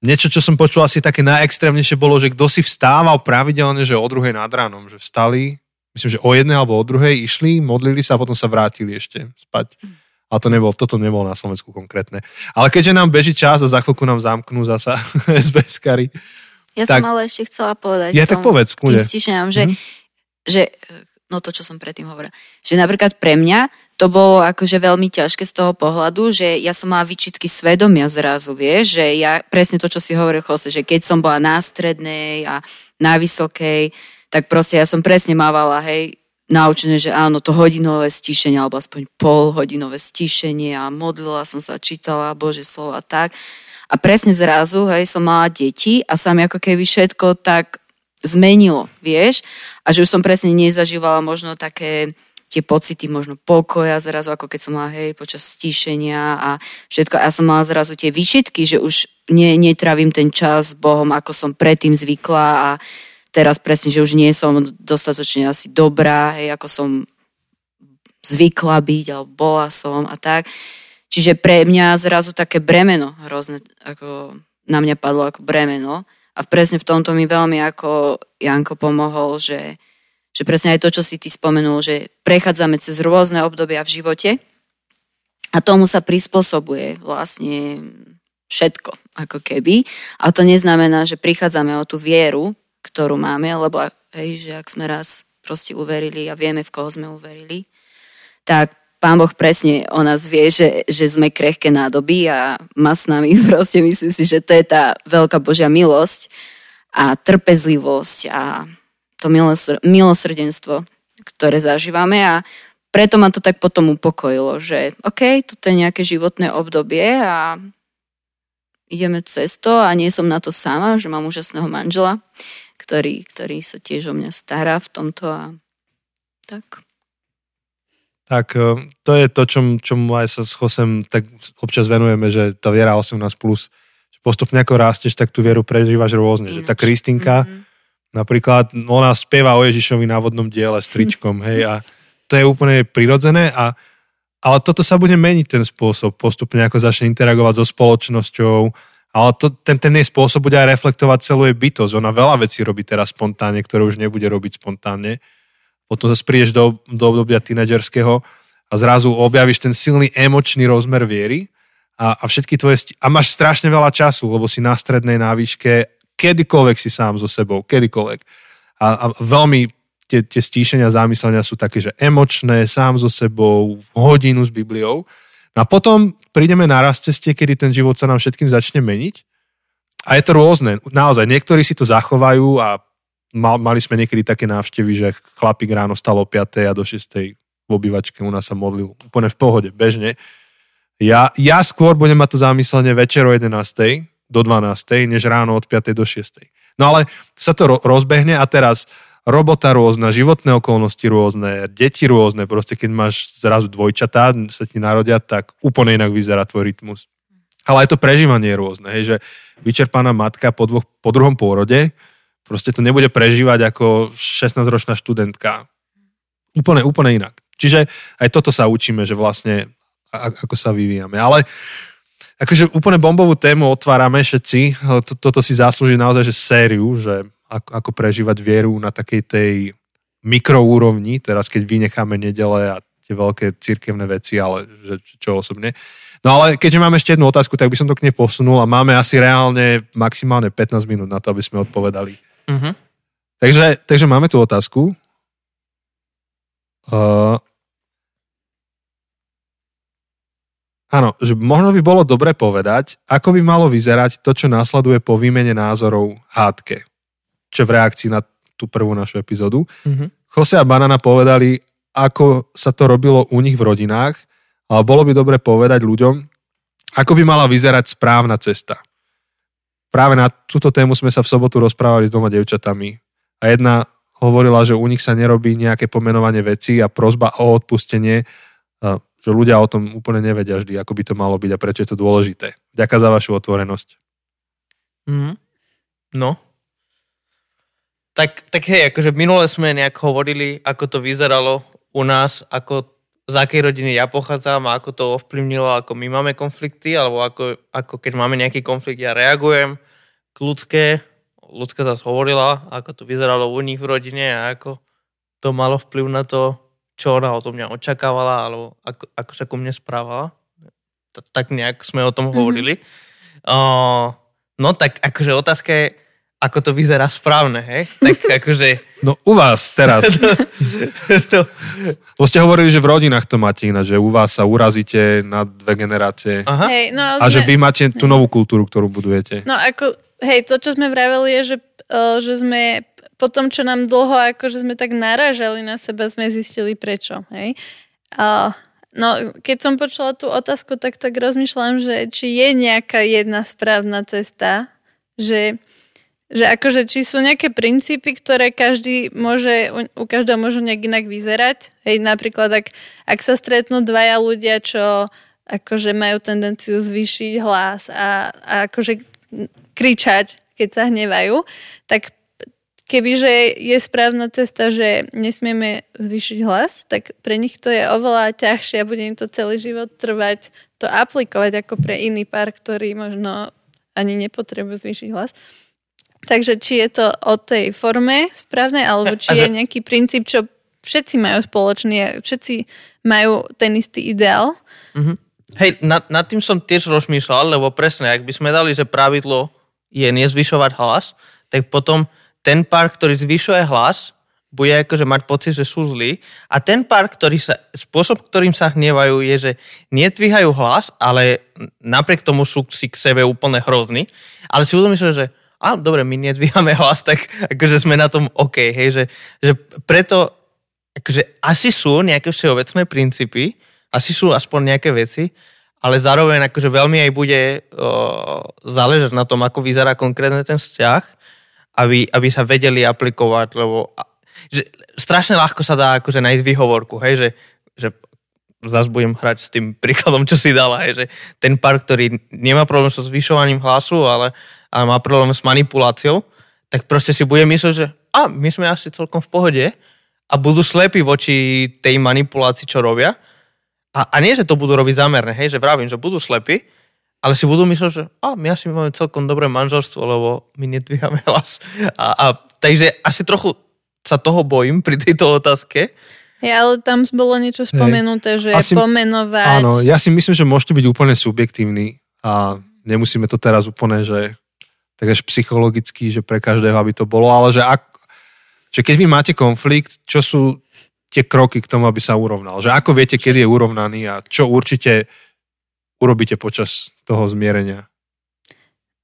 Niečo, čo som počul asi také najextrémnejšie bolo, že kto si vstával pravidelne, že o druhej nad ránom, že vstali, myslím, že o jednej alebo o druhej išli, modlili sa a potom sa vrátili ešte spať. Ale to nebol, toto nebolo na Slovensku konkrétne. Ale keďže nám beží čas a za chvíľku nám zamknú zasa SBS. Ja tak, som ale ešte chcela povedať. Ja tak povedz, tým stišeniam, že, mm-hmm. že no to, čo som predtým hovorila. Že napríklad pre mňa to bolo akože veľmi ťažké z toho pohľadu, že ja som mala výčitky svedomia zrazu, vieš, že ja presne to, čo si hovoril, Jose, že keď som bola na strednej a na vysokej, tak proste ja som presne mávala, hej, naučené, že áno, to hodinové stíšenie, alebo aspoň pol hodinové stíšenie a modlila som sa, čítala Bože slova tak. A presne zrazu, hej, som mala deti a sa mi ako keby všetko tak zmenilo, vieš? A že už som presne nezažívala možno také tie pocity možno pokoja zrazu, ako keď som mala, hej, počas stíšenia a všetko. Ja som mala zrazu tie výčitky, že už ne, netravím ten čas s Bohom, ako som predtým zvykla a teraz presne, že už nie som dostatočne asi dobrá, hej, ako som zvykla byť, alebo bola som a tak. Čiže pre mňa zrazu také bremeno hrozné, ako na mňa padlo ako bremeno. A presne v tomto mi veľmi ako Janko pomohol, že že presne aj to, čo si ty spomenul, že prechádzame cez rôzne obdobia v živote a tomu sa prispôsobuje vlastne všetko, ako keby. A to neznamená, že prichádzame o tú vieru, ktorú máme, lebo hej, že ak sme raz proste uverili a vieme, v koho sme uverili, tak Pán Boh presne o nás vie, že, že sme krehké nádoby a má s nami proste, myslím si, že to je tá veľká Božia milosť a trpezlivosť a to milosrdenstvo, ktoré zažívame a preto ma to tak potom upokojilo, že OK, toto je nejaké životné obdobie a ideme cez to a nie som na to sama, že mám úžasného manžela, ktorý, ktorý sa tiež o mňa stará v tomto a tak. Tak e, to je to, čom, čomu aj sa s Chosem tak občas venujeme, že tá viera 18+, plus, že postupne ako rásteš, tak tú vieru prežívaš rôzne. Ináč. Že tá Kristinka, mm-hmm Napríklad ona spieva o Ježišovi na vodnom diele s tričkom, hej, a to je úplne prirodzené a ale toto sa bude meniť ten spôsob, postupne ako začne interagovať so spoločnosťou, ale to, ten, ten jej spôsob bude aj reflektovať celú jej bytosť. Ona veľa vecí robí teraz spontánne, ktoré už nebude robiť spontánne. Potom sa spríješ do, do obdobia tínedžerského a zrazu objavíš ten silný emočný rozmer viery a, a všetky tvoje... Sti- a máš strašne veľa času, lebo si na strednej, na kedykoľvek si sám so sebou, kedykoľvek. A, a veľmi tie, tie stíšenia, zámyslenia sú také, že emočné, sám so sebou, hodinu s Bibliou. No a potom prídeme na raz ceste, kedy ten život sa nám všetkým začne meniť. A je to rôzne. Naozaj, niektorí si to zachovajú a mal, mali sme niekedy také návštevy, že chlapík ráno stal o 5. a do 6. v obývačke u nás sa modlil úplne v pohode, bežne. Ja, ja skôr budem mať to zámyslenie večer o 11 do 12. než ráno od 5. do 6. No ale sa to rozbehne a teraz robota rôzna, životné okolnosti rôzne, deti rôzne, proste keď máš zrazu dvojčatá, sa ti narodia, tak úplne inak vyzerá tvoj rytmus. Ale aj to prežívanie je rôzne, hej, že vyčerpaná matka po, dvoch, po druhom pôrode, proste to nebude prežívať ako 16-ročná študentka. Úplne, úplne inak. Čiže aj toto sa učíme, že vlastne ako sa vyvíjame. Ale akože úplne bombovú tému otvárame všetci. Toto si zaslúži naozaj že sériu, že ako, ako prežívať vieru na takej tej mikroúrovni, teraz keď vynecháme nedele a tie veľké cirkevné veci, ale že, čo osobne. No ale keďže máme ešte jednu otázku, tak by som to k nej posunul a máme asi reálne maximálne 15 minút na to, aby sme odpovedali. Uh-huh. Takže, takže máme tu otázku. Uh, Áno, že možno by bolo dobre povedať, ako by malo vyzerať to, čo následuje po výmene názorov hádke. Čo v reakcii na tú prvú našu epizódu. Mm-hmm. Jose a Banana povedali, ako sa to robilo u nich v rodinách, ale bolo by dobre povedať ľuďom, ako by mala vyzerať správna cesta. Práve na túto tému sme sa v sobotu rozprávali s dvoma devčatami a jedna hovorila, že u nich sa nerobí nejaké pomenovanie veci a prozba o odpustenie že ľudia o tom úplne nevedia vždy, ako by to malo byť a prečo je to dôležité. Ďakujem za vašu otvorenosť. Mm. No. Tak, tak hej, akože minule sme nejak hovorili, ako to vyzeralo u nás, ako z akej rodiny ja pochádzam a ako to ovplyvnilo, ako my máme konflikty, alebo ako, ako keď máme nejaký konflikt, ja reagujem k ľudské. Ľudská zase hovorila, ako to vyzeralo u nich v rodine a ako to malo vplyv na to, čo ona o tom mňa očakávala, alebo ako, ako sa ku mne správala. Tak nejak sme o tom mm-hmm. hovorili. Uh, no tak akože otázka je, ako to vyzerá správne, hej? Tak akože... No u vás teraz. no. Bo ste hovorili, že v rodinách to máte ináč, že u vás sa urazíte na dve generácie. Aha. Hej, no, a sme... že vy máte tú novú kultúru, ktorú budujete. No ako, hej, to, čo sme vraveli, je, že, uh, že sme po tom, čo nám dlho akože sme tak naražali na seba, sme zistili prečo. Hej? A, no, keď som počula tú otázku, tak tak rozmýšľam, že či je nejaká jedna správna cesta, že že akože či sú nejaké princípy, ktoré každý môže, u, každého môžu nejak inak vyzerať. Hej, napríklad, ak, ak sa stretnú dvaja ľudia, čo akože majú tendenciu zvýšiť hlas a, a akože kričať, keď sa hnevajú, tak kebyže je správna cesta, že nesmieme zvýšiť hlas, tak pre nich to je oveľa ťažšie a bude im to celý život trvať to aplikovať ako pre iný pár, ktorý možno ani nepotrebujú zvýšiť hlas. Takže či je to o tej forme správnej, alebo či je nejaký princíp, čo všetci majú spoločný všetci majú ten istý ideál. Mm-hmm. Hej, nad, nad tým som tiež rozmýšľal, lebo presne, ak by sme dali, že pravidlo je nezvyšovať hlas, tak potom ten pár, ktorý zvyšuje hlas, bude akože mať pocit, že sú zlí. A ten pár, ktorý sa, spôsob, ktorým sa hnevajú, je, že netvíhajú hlas, ale napriek tomu sú si k sebe úplne hrozní. Ale si udomyslím, že a dobre, my nedvíhame hlas, tak akože sme na tom OK, hej, že, že preto akože asi sú nejaké všeobecné princípy, asi sú aspoň nejaké veci, ale zároveň akože veľmi aj bude o, záležať na tom, ako vyzerá konkrétne ten vzťah, aby, aby sa vedeli aplikovať, lebo že strašne ľahko sa dá akože nájsť výhovorku, hej, že, že zase budem hrať s tým príkladom, čo si dala, hej, že ten pár, ktorý nemá problém so zvyšovaním hlasu, ale a má problém s manipuláciou, tak proste si bude myslieť, že a my sme asi celkom v pohode a budú slepí voči tej manipulácii, čo robia. A, a nie, že to budú robiť zámerne, hej, že vravím, že budú slepí, ale si budú myslieť, že a my asi máme celkom dobré manželstvo, lebo my nedvíhame hlas. A, a takže asi trochu sa toho bojím pri tejto otázke. Ja, ale tam bolo niečo spomenuté, že asi, pomenovať... Áno, ja si myslím, že môžete byť úplne subjektívni a nemusíme to teraz úplne, že tak až psychologicky, že pre každého, aby to bolo, ale že, ak, že keď vy máte konflikt, čo sú tie kroky k tomu, aby sa urovnal? Že ako viete, kedy je urovnaný a čo určite urobíte počas toho zmierenia?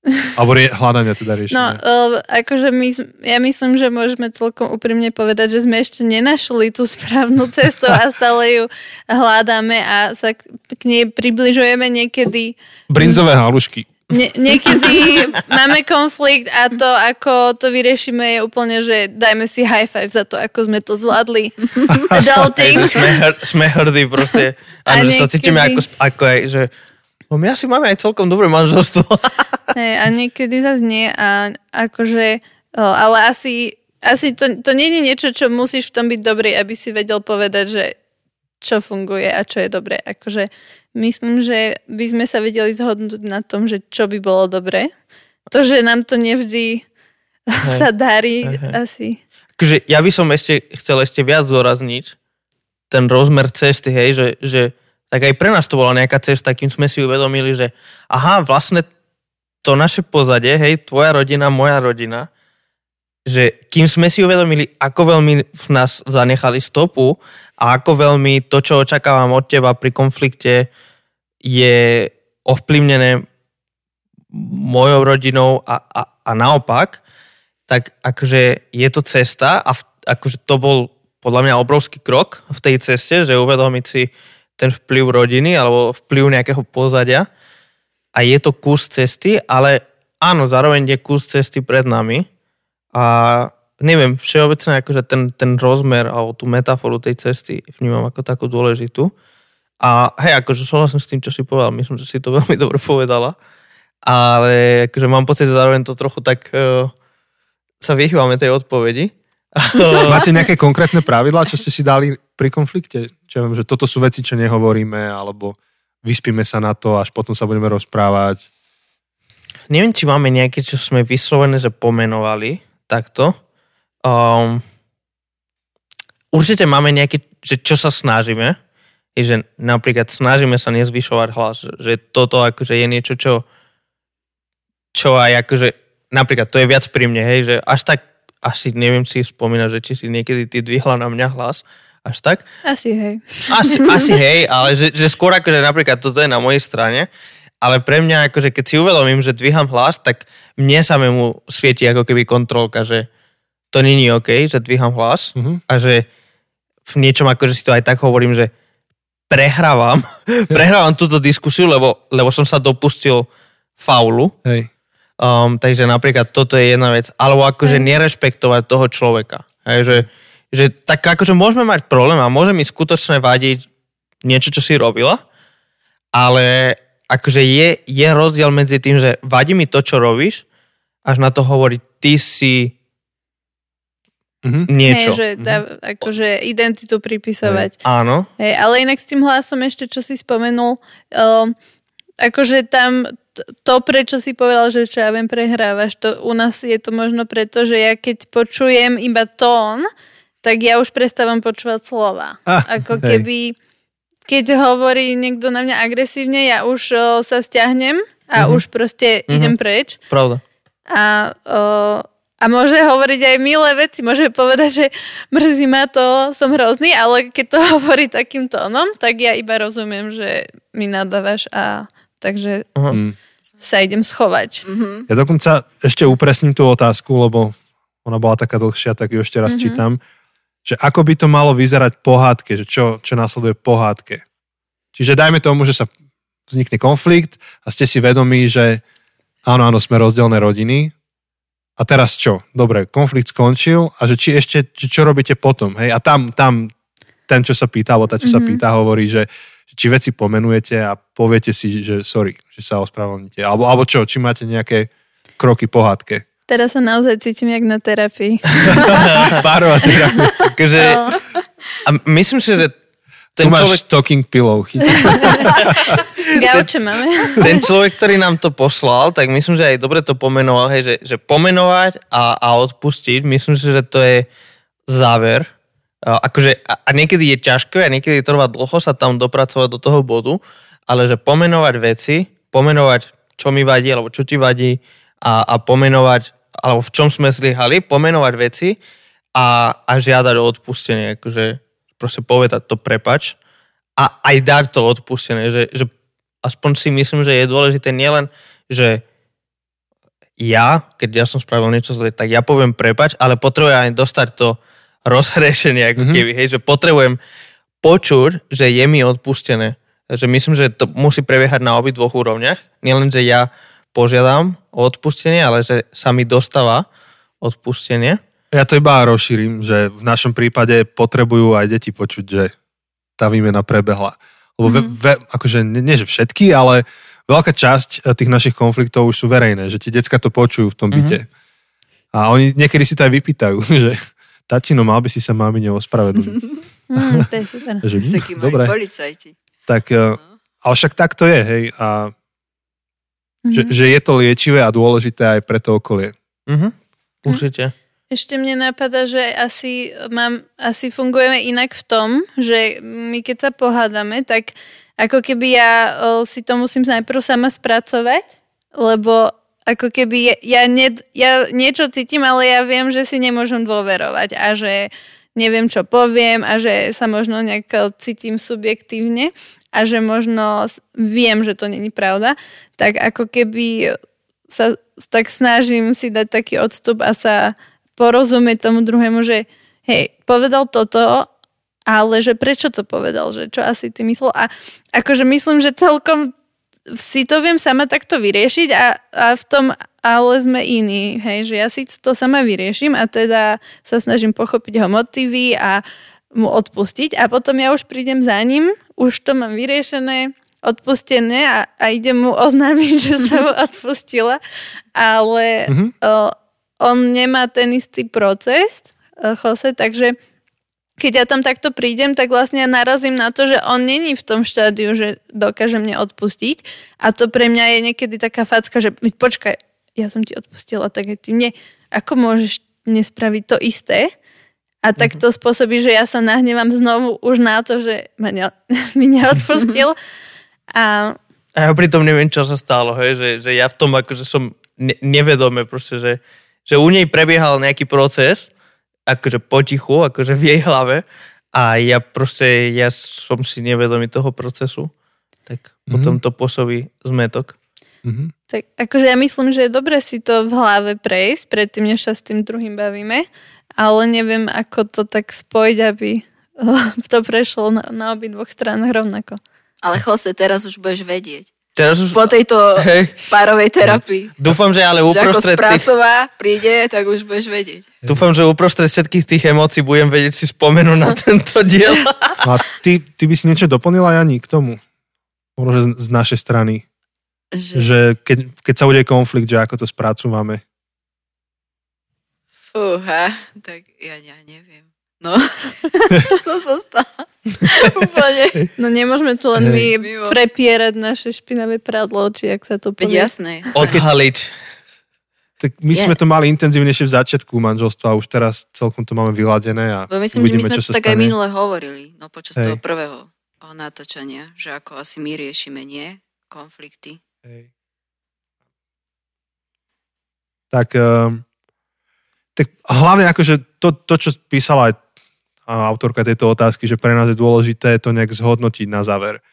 Alebo rie, hľadania teda riešenia. No, akože my, ja myslím, že môžeme celkom úprimne povedať, že sme ešte nenašli tú správnu cestu a stále ju hľadáme a sa k nej približujeme niekedy. Brinzové halušky. Nie, niekedy máme konflikt a to, ako to vyriešime, je úplne, že dajme si high five za to, ako sme to zvládli. Adulting. Aj, sme, hr, sme hrdí proste. A, že sa cítime ako, ako aj, že no my asi máme aj celkom dobré manželstvo. Hey, a niekedy zase nie. A akože, ale asi, asi to, to nie je niečo, čo musíš v tom byť dobrý, aby si vedel povedať, že čo funguje a čo je dobré. Akože myslím, že by sme sa vedeli zhodnúť na tom, že čo by bolo dobré. To, že nám to nevždy hej. sa darí, hej. asi. Akože ja by som ešte chcel ešte viac zdôrazniť ten rozmer cesty, hej, že, že tak aj pre nás to bola nejaká cesta, kým sme si uvedomili, že aha, vlastne to naše pozadie, hej, tvoja rodina, moja rodina, že kým sme si uvedomili, ako veľmi v nás zanechali stopu a ako veľmi to, čo očakávam od teba pri konflikte, je ovplyvnené mojou rodinou a, a, a naopak, tak akože je to cesta a v, akože to bol podľa mňa obrovský krok v tej ceste, že uvedomiť si ten vplyv rodiny alebo vplyv nejakého pozadia. A je to kus cesty, ale áno, zároveň je kus cesty pred nami. A neviem, všeobecne akože ten, ten rozmer alebo tú metaforu tej cesty vnímam ako takú dôležitú. A hej, akože súhlasím s tým, čo si povedal, myslím, že si to veľmi dobre povedala, ale akože mám pocit, že zároveň to trochu tak uh, sa vychývame tej odpovedi. Máte nejaké konkrétne pravidlá, čo ste si dali pri konflikte? Čo viem, že toto sú veci, čo nehovoríme, alebo vyspíme sa na to, až potom sa budeme rozprávať. Neviem, či máme nejaké, čo sme vyslovené, že pomenovali takto. Um, určite máme nejaké, že čo sa snažíme, je, že napríklad snažíme sa nezvyšovať hlas, že toto akože je niečo, čo, čo aj akože, napríklad to je viac pri mne, hej, že až tak, asi neviem si spomínať, že či si niekedy ty dvihla na mňa hlas, až tak. Asi hej. Asi, asi hej, ale že, že skôr akože napríklad toto je na mojej strane, ale pre mňa akože keď si uvedomím, že dvíham hlas, tak mne samému svieti ako keby kontrolka, že to není OK, že dvíham hlas mm-hmm. a že v niečom akože si to aj tak hovorím, že prehrávam, prehrávam túto diskusiu, lebo, lebo som sa dopustil faulu. Hej. Um, takže napríklad toto je jedna vec. Alebo akože nerešpektovať toho človeka. Hej, že, že tak akože môžeme mať problém a môže mi skutočne vadiť niečo, čo si robila, ale akože je, je rozdiel medzi tým, že vadí mi to, čo robíš, až na to hovoriť, ty si Mhm. niečo. Hej, že tá, akože identitu pripisovať. Áno. Hej, ale inak s tým hlasom ešte, čo si spomenul, um, akože tam to, prečo si povedal, že čo ja viem, prehrávaš, to u nás je to možno preto, že ja keď počujem iba tón, tak ja už prestávam počúvať slova. Ah, Ako hej. keby, keď hovorí niekto na mňa agresívne, ja už o, sa stiahnem a Mhm. už proste idem preč. Pravda. A, o, a môže hovoriť aj milé veci, môže povedať, že mrzí ma to, som hrozný, ale keď to hovorí takým tónom, tak ja iba rozumiem, že mi nadávaš a takže Aha. Mm. sa idem schovať. Ja dokonca ešte upresním tú otázku, lebo ona bola taká dlhšia, tak ju ešte raz Mhm. čítam. Že ako by to malo vyzerať pohádke, že čo, čo následuje pohádke. Čiže dajme tomu, že sa vznikne konflikt a ste si vedomí, že áno, áno, sme rozdielne rodiny. A teraz čo? Dobre, konflikt skončil a že či ešte, že čo robíte potom? Hej? A tam, tam ten, čo sa pýta, alebo tá, čo sa Mhm. pýta, hovorí, že, že či veci pomenujete a poviete si, že sorry, že sa ospravedlníte. Alebo, alebo čo, či máte nejaké kroky pohádke. Teraz sa naozaj cítim jak na terapii. Párova terapia. Akože, No. a myslím si, že Tu ten máš človek, talking pillow. Gauče máme. ten človek, ktorý nám to poslal, tak myslím, že aj dobre to pomenoval, hej, že, že pomenovať a, a odpustiť, myslím si, že to je záver. A, akože, a, a niekedy je ťažké a niekedy trvá dlho sa tam dopracovať do toho bodu, ale že pomenovať veci, pomenovať, čo mi vadí, alebo čo ti vadí a, a pomenovať, alebo v čom sme zlyhali, pomenovať veci a, a žiadať o odpustenie, akože proste povedať to prepač a aj dať to odpustenie, že, že aspoň si myslím, že je dôležité nielen, že ja, keď ja som spravil niečo zlé, tak ja poviem prepač, ale potrebujem aj dostať to rozhrešenie, ako Mhm. keby, hej, že potrebujem počuť, že je mi odpustené. Takže myslím, že to musí prebiehať na obi dvoch úrovniach. Nielen, že ja požiadam o odpustenie, ale že sa mi dostáva odpustenie. Ja to iba rozšírim, že v našom prípade potrebujú aj deti počuť, že tá výmena prebehla. Lebo ve, ve, akože nie, nie, že všetky, ale veľká časť eh, tých našich konfliktov už sú verejné, že ti decka to počujú v tom byte. A oni niekedy si to aj vypýtajú, že tatino, mal by si sa mamine ospravedlniť. Mm, to je super. Že, hm, takí dobre, policajti. tak, eh, ale však tak to je, hej, a že, Mhm. že je to liečivé a dôležité aj pre to okolie. Mhm. Určite. Ešte mne napadá, že asi, mám, asi fungujeme inak v tom, že my keď sa pohádame, tak ako keby ja si to musím najprv sama spracovať, lebo ako keby ja, ja, ne, ja niečo cítim, ale ja viem, že si nemôžem dôverovať a že neviem, čo poviem a že sa možno nejak cítim subjektívne a že možno viem, že to není pravda, tak ako keby sa tak snažím si dať taký odstup a sa porozumieť tomu druhému, že hej, povedal toto, ale že prečo to povedal, že čo asi ty myslel. A akože myslím, že celkom si to viem sama takto vyriešiť a, a v tom ale sme iní, hej, že ja si to sama vyrieším a teda sa snažím pochopiť ho motivy a mu odpustiť a potom ja už prídem za ním, už to mám vyriešené, odpustené a, a idem mu oznámiť, že sa mu odpustila, ale Mhm. o, on nemá ten istý proces, e, Jose, takže keď ja tam takto prídem, tak vlastne ja narazím na to, že on není v tom štádiu, že dokáže mne odpustiť a to pre mňa je niekedy taká facka, že "Veď počkaj, ja som ti odpustila, tak aj ty mne, ako môžeš nespraviť to isté? A tak to spôsobí, že ja sa nahnevám znovu už na to, že ma ne, mi neodpustil. A A ja pritom neviem, čo sa stalo, hej, že, že ja v tom akože som ne, nevedome proste, že, že u nej prebiehal nejaký proces, akože potichu, akože v jej hlave a ja proste, ja som si nevedomý toho procesu, tak mm-hmm. potom to pôsobí zmetok. Mhm. Tak akože ja myslím, že je dobre si to v hlave prejsť, predtým, než sa s tým druhým bavíme, ale neviem, ako to tak spojiť, aby to prešlo na, na obi dvoch stranách rovnako. Ale Jose, teraz už budeš vedieť. Teraz už... po tejto Hej. párovej terapii. Dúfam, že ale Že ako uprostred tých, spracová príde, tak už budeš vedieť. dúfam, že uprostred všetkých tých emócií budem vedieť si spomenúť na tento diel. A ty, ty by si niečo doplnila, Jani, k tomu? Možno, že z, z našej strany. Že, Že keď, keď sa udeje konflikt, že ako to spracúvame. fúha, tak ja, ja neviem. No, som sa stala úplne. No nemôžeme tu len my Mimo. prepierať naše špinavé prádlo, či ak sa to Veď povie. jasné. Odhaliť. Tak my Je. sme to mali intenzívnejšie v začiatku manželstva a už teraz celkom to máme vyladené a Bo myslím, uvidíme, že my sme to tak aj stane. minule hovorili, no počas Hej. toho prvého o, natáčania, že ako asi my riešime, nie? Konflikty. Hej. Tak, um, tak hlavne akože to, to, čo písala aj autorka tejto otázky, že pre nás je dôležité to nejak zhodnotiť na záver.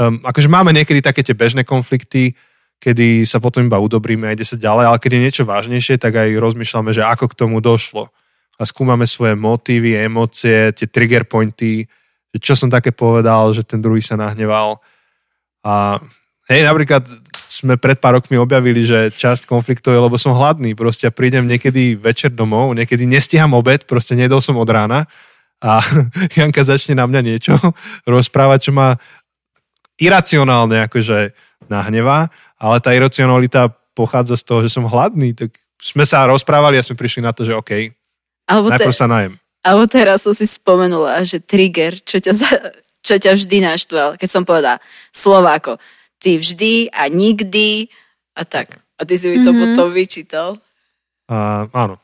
Um, akože máme niekedy také tie bežné konflikty, kedy sa potom iba udobríme a ide sa ďalej, ale keď je niečo vážnejšie, tak aj rozmýšľame, že ako k tomu došlo. A skúmame svoje motívy, emócie, tie trigger pointy, že čo som také povedal, že ten druhý sa nahneval. A hej, napríklad sme pred pár rokmi objavili, že časť konfliktov je, lebo som hladný. Proste prídem niekedy večer domov, niekedy nestíham obed, proste nedol som od rána a Janka začne na mňa niečo rozprávať, čo ma iracionálne akože nahnevá, ale tá iracionalita pochádza z toho, že som hladný, tak sme sa rozprávali a sme prišli na to, že OK, Alebo, te, najprv sa najem. alebo teraz som si spomenula, že trigger, čo ťa, čo ťa vždy naštval, keď som povedala slova ako ty vždy a nikdy a tak. A ty si mi to Mhm. potom vyčítal. A áno,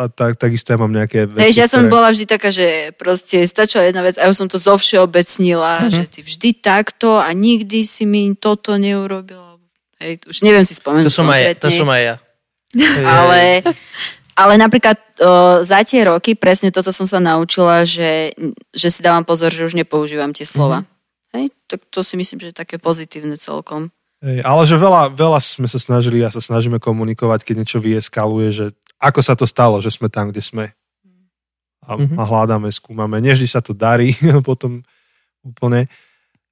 a tak, takisto ja mám nejaké veci, Hej, že ja som ktoré... bola vždy taká, že proste stačila jedna vec a už som to zo všeobecnila, Mhm. že ty vždy takto a nikdy si mi toto neurobila. Hej, už neviem si spomenúť To som aj, to som aj ja. ale, ale napríklad o, za tie roky presne toto som sa naučila, že, že si dávam pozor, že už nepoužívam tie slova. Hej, tak to si myslím, že je také pozitívne celkom. Hej, ale že veľa, veľa sme sa snažili a sa snažíme komunikovať, keď niečo vyeskaluje, že ako sa to stalo, že sme tam, kde sme. A, Mhm. a hľadáme, skúmame. Neždy sa to darí potom úplne,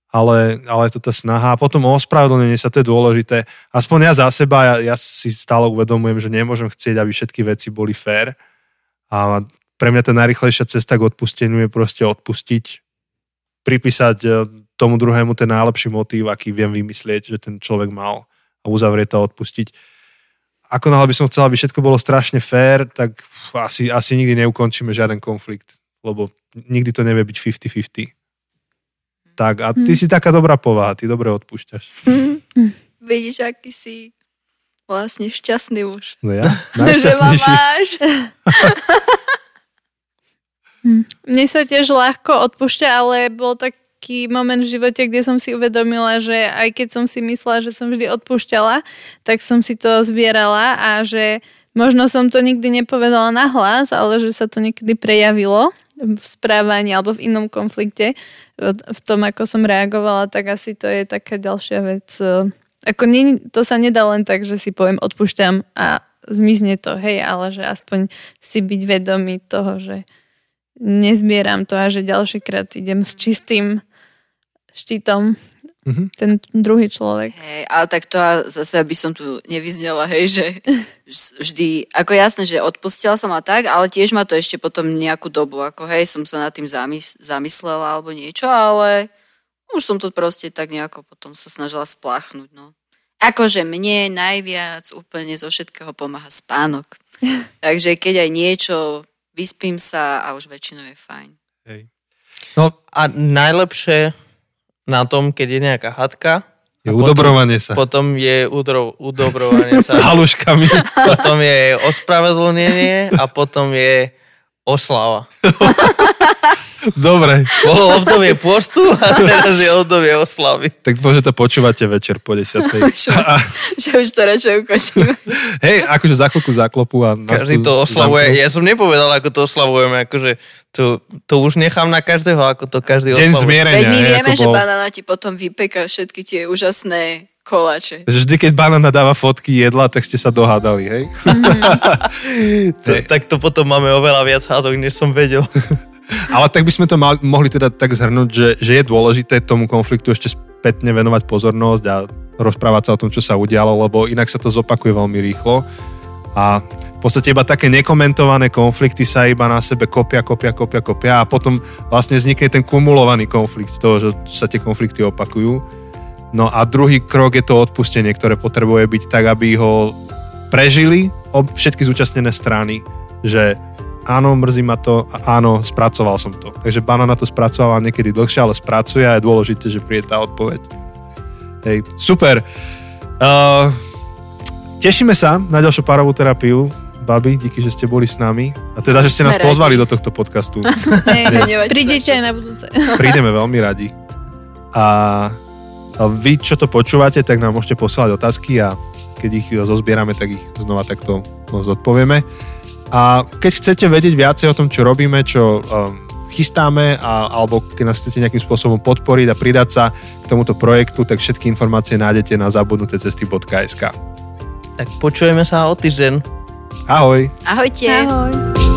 ale, ale je to tá snaha. A potom ospravedlnenie sa, to je dôležité. Aspoň ja za seba, ja, ja si stále uvedomujem, že nemôžem chcieť, aby všetky veci boli fair. A pre mňa tá najrychlejšia cesta k odpusteniu je proste odpustiť, pripísať e, tomu druhému ten najlepší motív, aký viem vymyslieť, že ten človek mal a uzavrieť to a odpustiť. Ako náhle by som chcel, aby všetko bolo strašne fair, tak pf, asi, asi nikdy neukončíme žiaden konflikt, lebo nikdy to nevie byť 50-50. Tak a ty Hm. si taká dobrá povaha, ty dobre odpúšťaš. Vidíš, aký si vlastne šťastný už. No ja? Najšťastnejší. máš. Mne sa tiež ľahko odpúšťa, ale bol taký moment v živote, kde som si uvedomila, že aj keď som si myslela, že som vždy odpúšťala, tak som si to zbierala a že možno som to nikdy nepovedala nahlas, ale že sa to niekedy prejavilo v správaní alebo v inom konflikte, v tom, ako som reagovala, tak asi to je taká ďalšia vec. Ako nie, to sa nedá len tak, že si poviem odpúšťam a zmizne to, hej, ale že aspoň si byť vedomý toho, že nezbieram to a že ďalšíkrát idem s čistým štítom Mhm. ten druhý človek. Hej, ale tak to a zase, aby som tu nevyznela, hej, že vždy, ako jasné, že odpustila som a tak, ale tiež ma to ešte potom nejakú dobu, ako hej, som sa nad tým zamys- zamyslela alebo niečo, ale už som to proste tak nejako potom sa snažila spláchnuť, no. Akože mne najviac úplne zo všetkého pomáha spánok. Takže keď aj niečo, vyspím sa a už väčšinou je fajn. Hej. No a najlepšie na tom, keď je nejaká hadka, Je potom- udobrovanie sa. potom je udro, udobrovanie sa, Haluškami. potom je ospravedlnenie a potom je oslava. Dobre, Bolo obdobie postu a teraz je obdobie oslavy. tak môže to počúvate večer po 10. A, že už to radšej ukončím. hej, akože za chvíľku zaklopu a... Každý to oslavuje. zamknú. Ja som nepovedal, ako to oslavujeme. Akože to, to už nechám na každého, ako to každý Deň oslavuje. zmierenia. Veď my vieme, že bol. banána ti potom vypeká všetky tie úžasné koláče. Vždy, keď banana dáva fotky jedla, tak ste sa dohádali, hej? To, tak to potom máme oveľa viac hádok, než som vedel. Ale tak by sme to mal, mohli teda tak zhrnúť, že, že je dôležité tomu konfliktu ešte spätne venovať pozornosť a rozprávať sa o tom, čo sa udialo, lebo inak sa to zopakuje veľmi rýchlo. A v podstate iba také nekomentované konflikty sa iba na sebe kopia, kopia, kopia, kopia a potom vlastne vznikne ten kumulovaný konflikt z toho, že sa tie konflikty opakujú. No a druhý krok je to odpustenie, ktoré potrebuje byť tak, aby ho prežili všetky zúčastnené strany, že áno, mrzí ma to, a áno, spracoval som to. Takže banana to spracovala niekedy dlhšie, ale spracuje a je dôležité, že príde tá odpoveď. Hej, super. Uh, tešíme sa na ďalšiu párovú terapiu. Babi, díky, že ste boli s nami. A teda, že ste Sme nás radi. pozvali do tohto podcastu. Prídete aj na budúce. Prídeme veľmi radi. A vy, čo to počúvate, tak nám môžete posielať otázky a keď ich zozbierame, tak ich znova takto no, zodpovieme. A keď chcete vedieť viacej o tom, čo robíme, čo um, chystáme, a, alebo keď nás chcete nejakým spôsobom podporiť a pridať sa k tomuto projektu, tak všetky informácie nájdete na zabudnutecesty.sk. Tak počujeme sa o týždeň. Ahoj! Ahojte. Ahoj.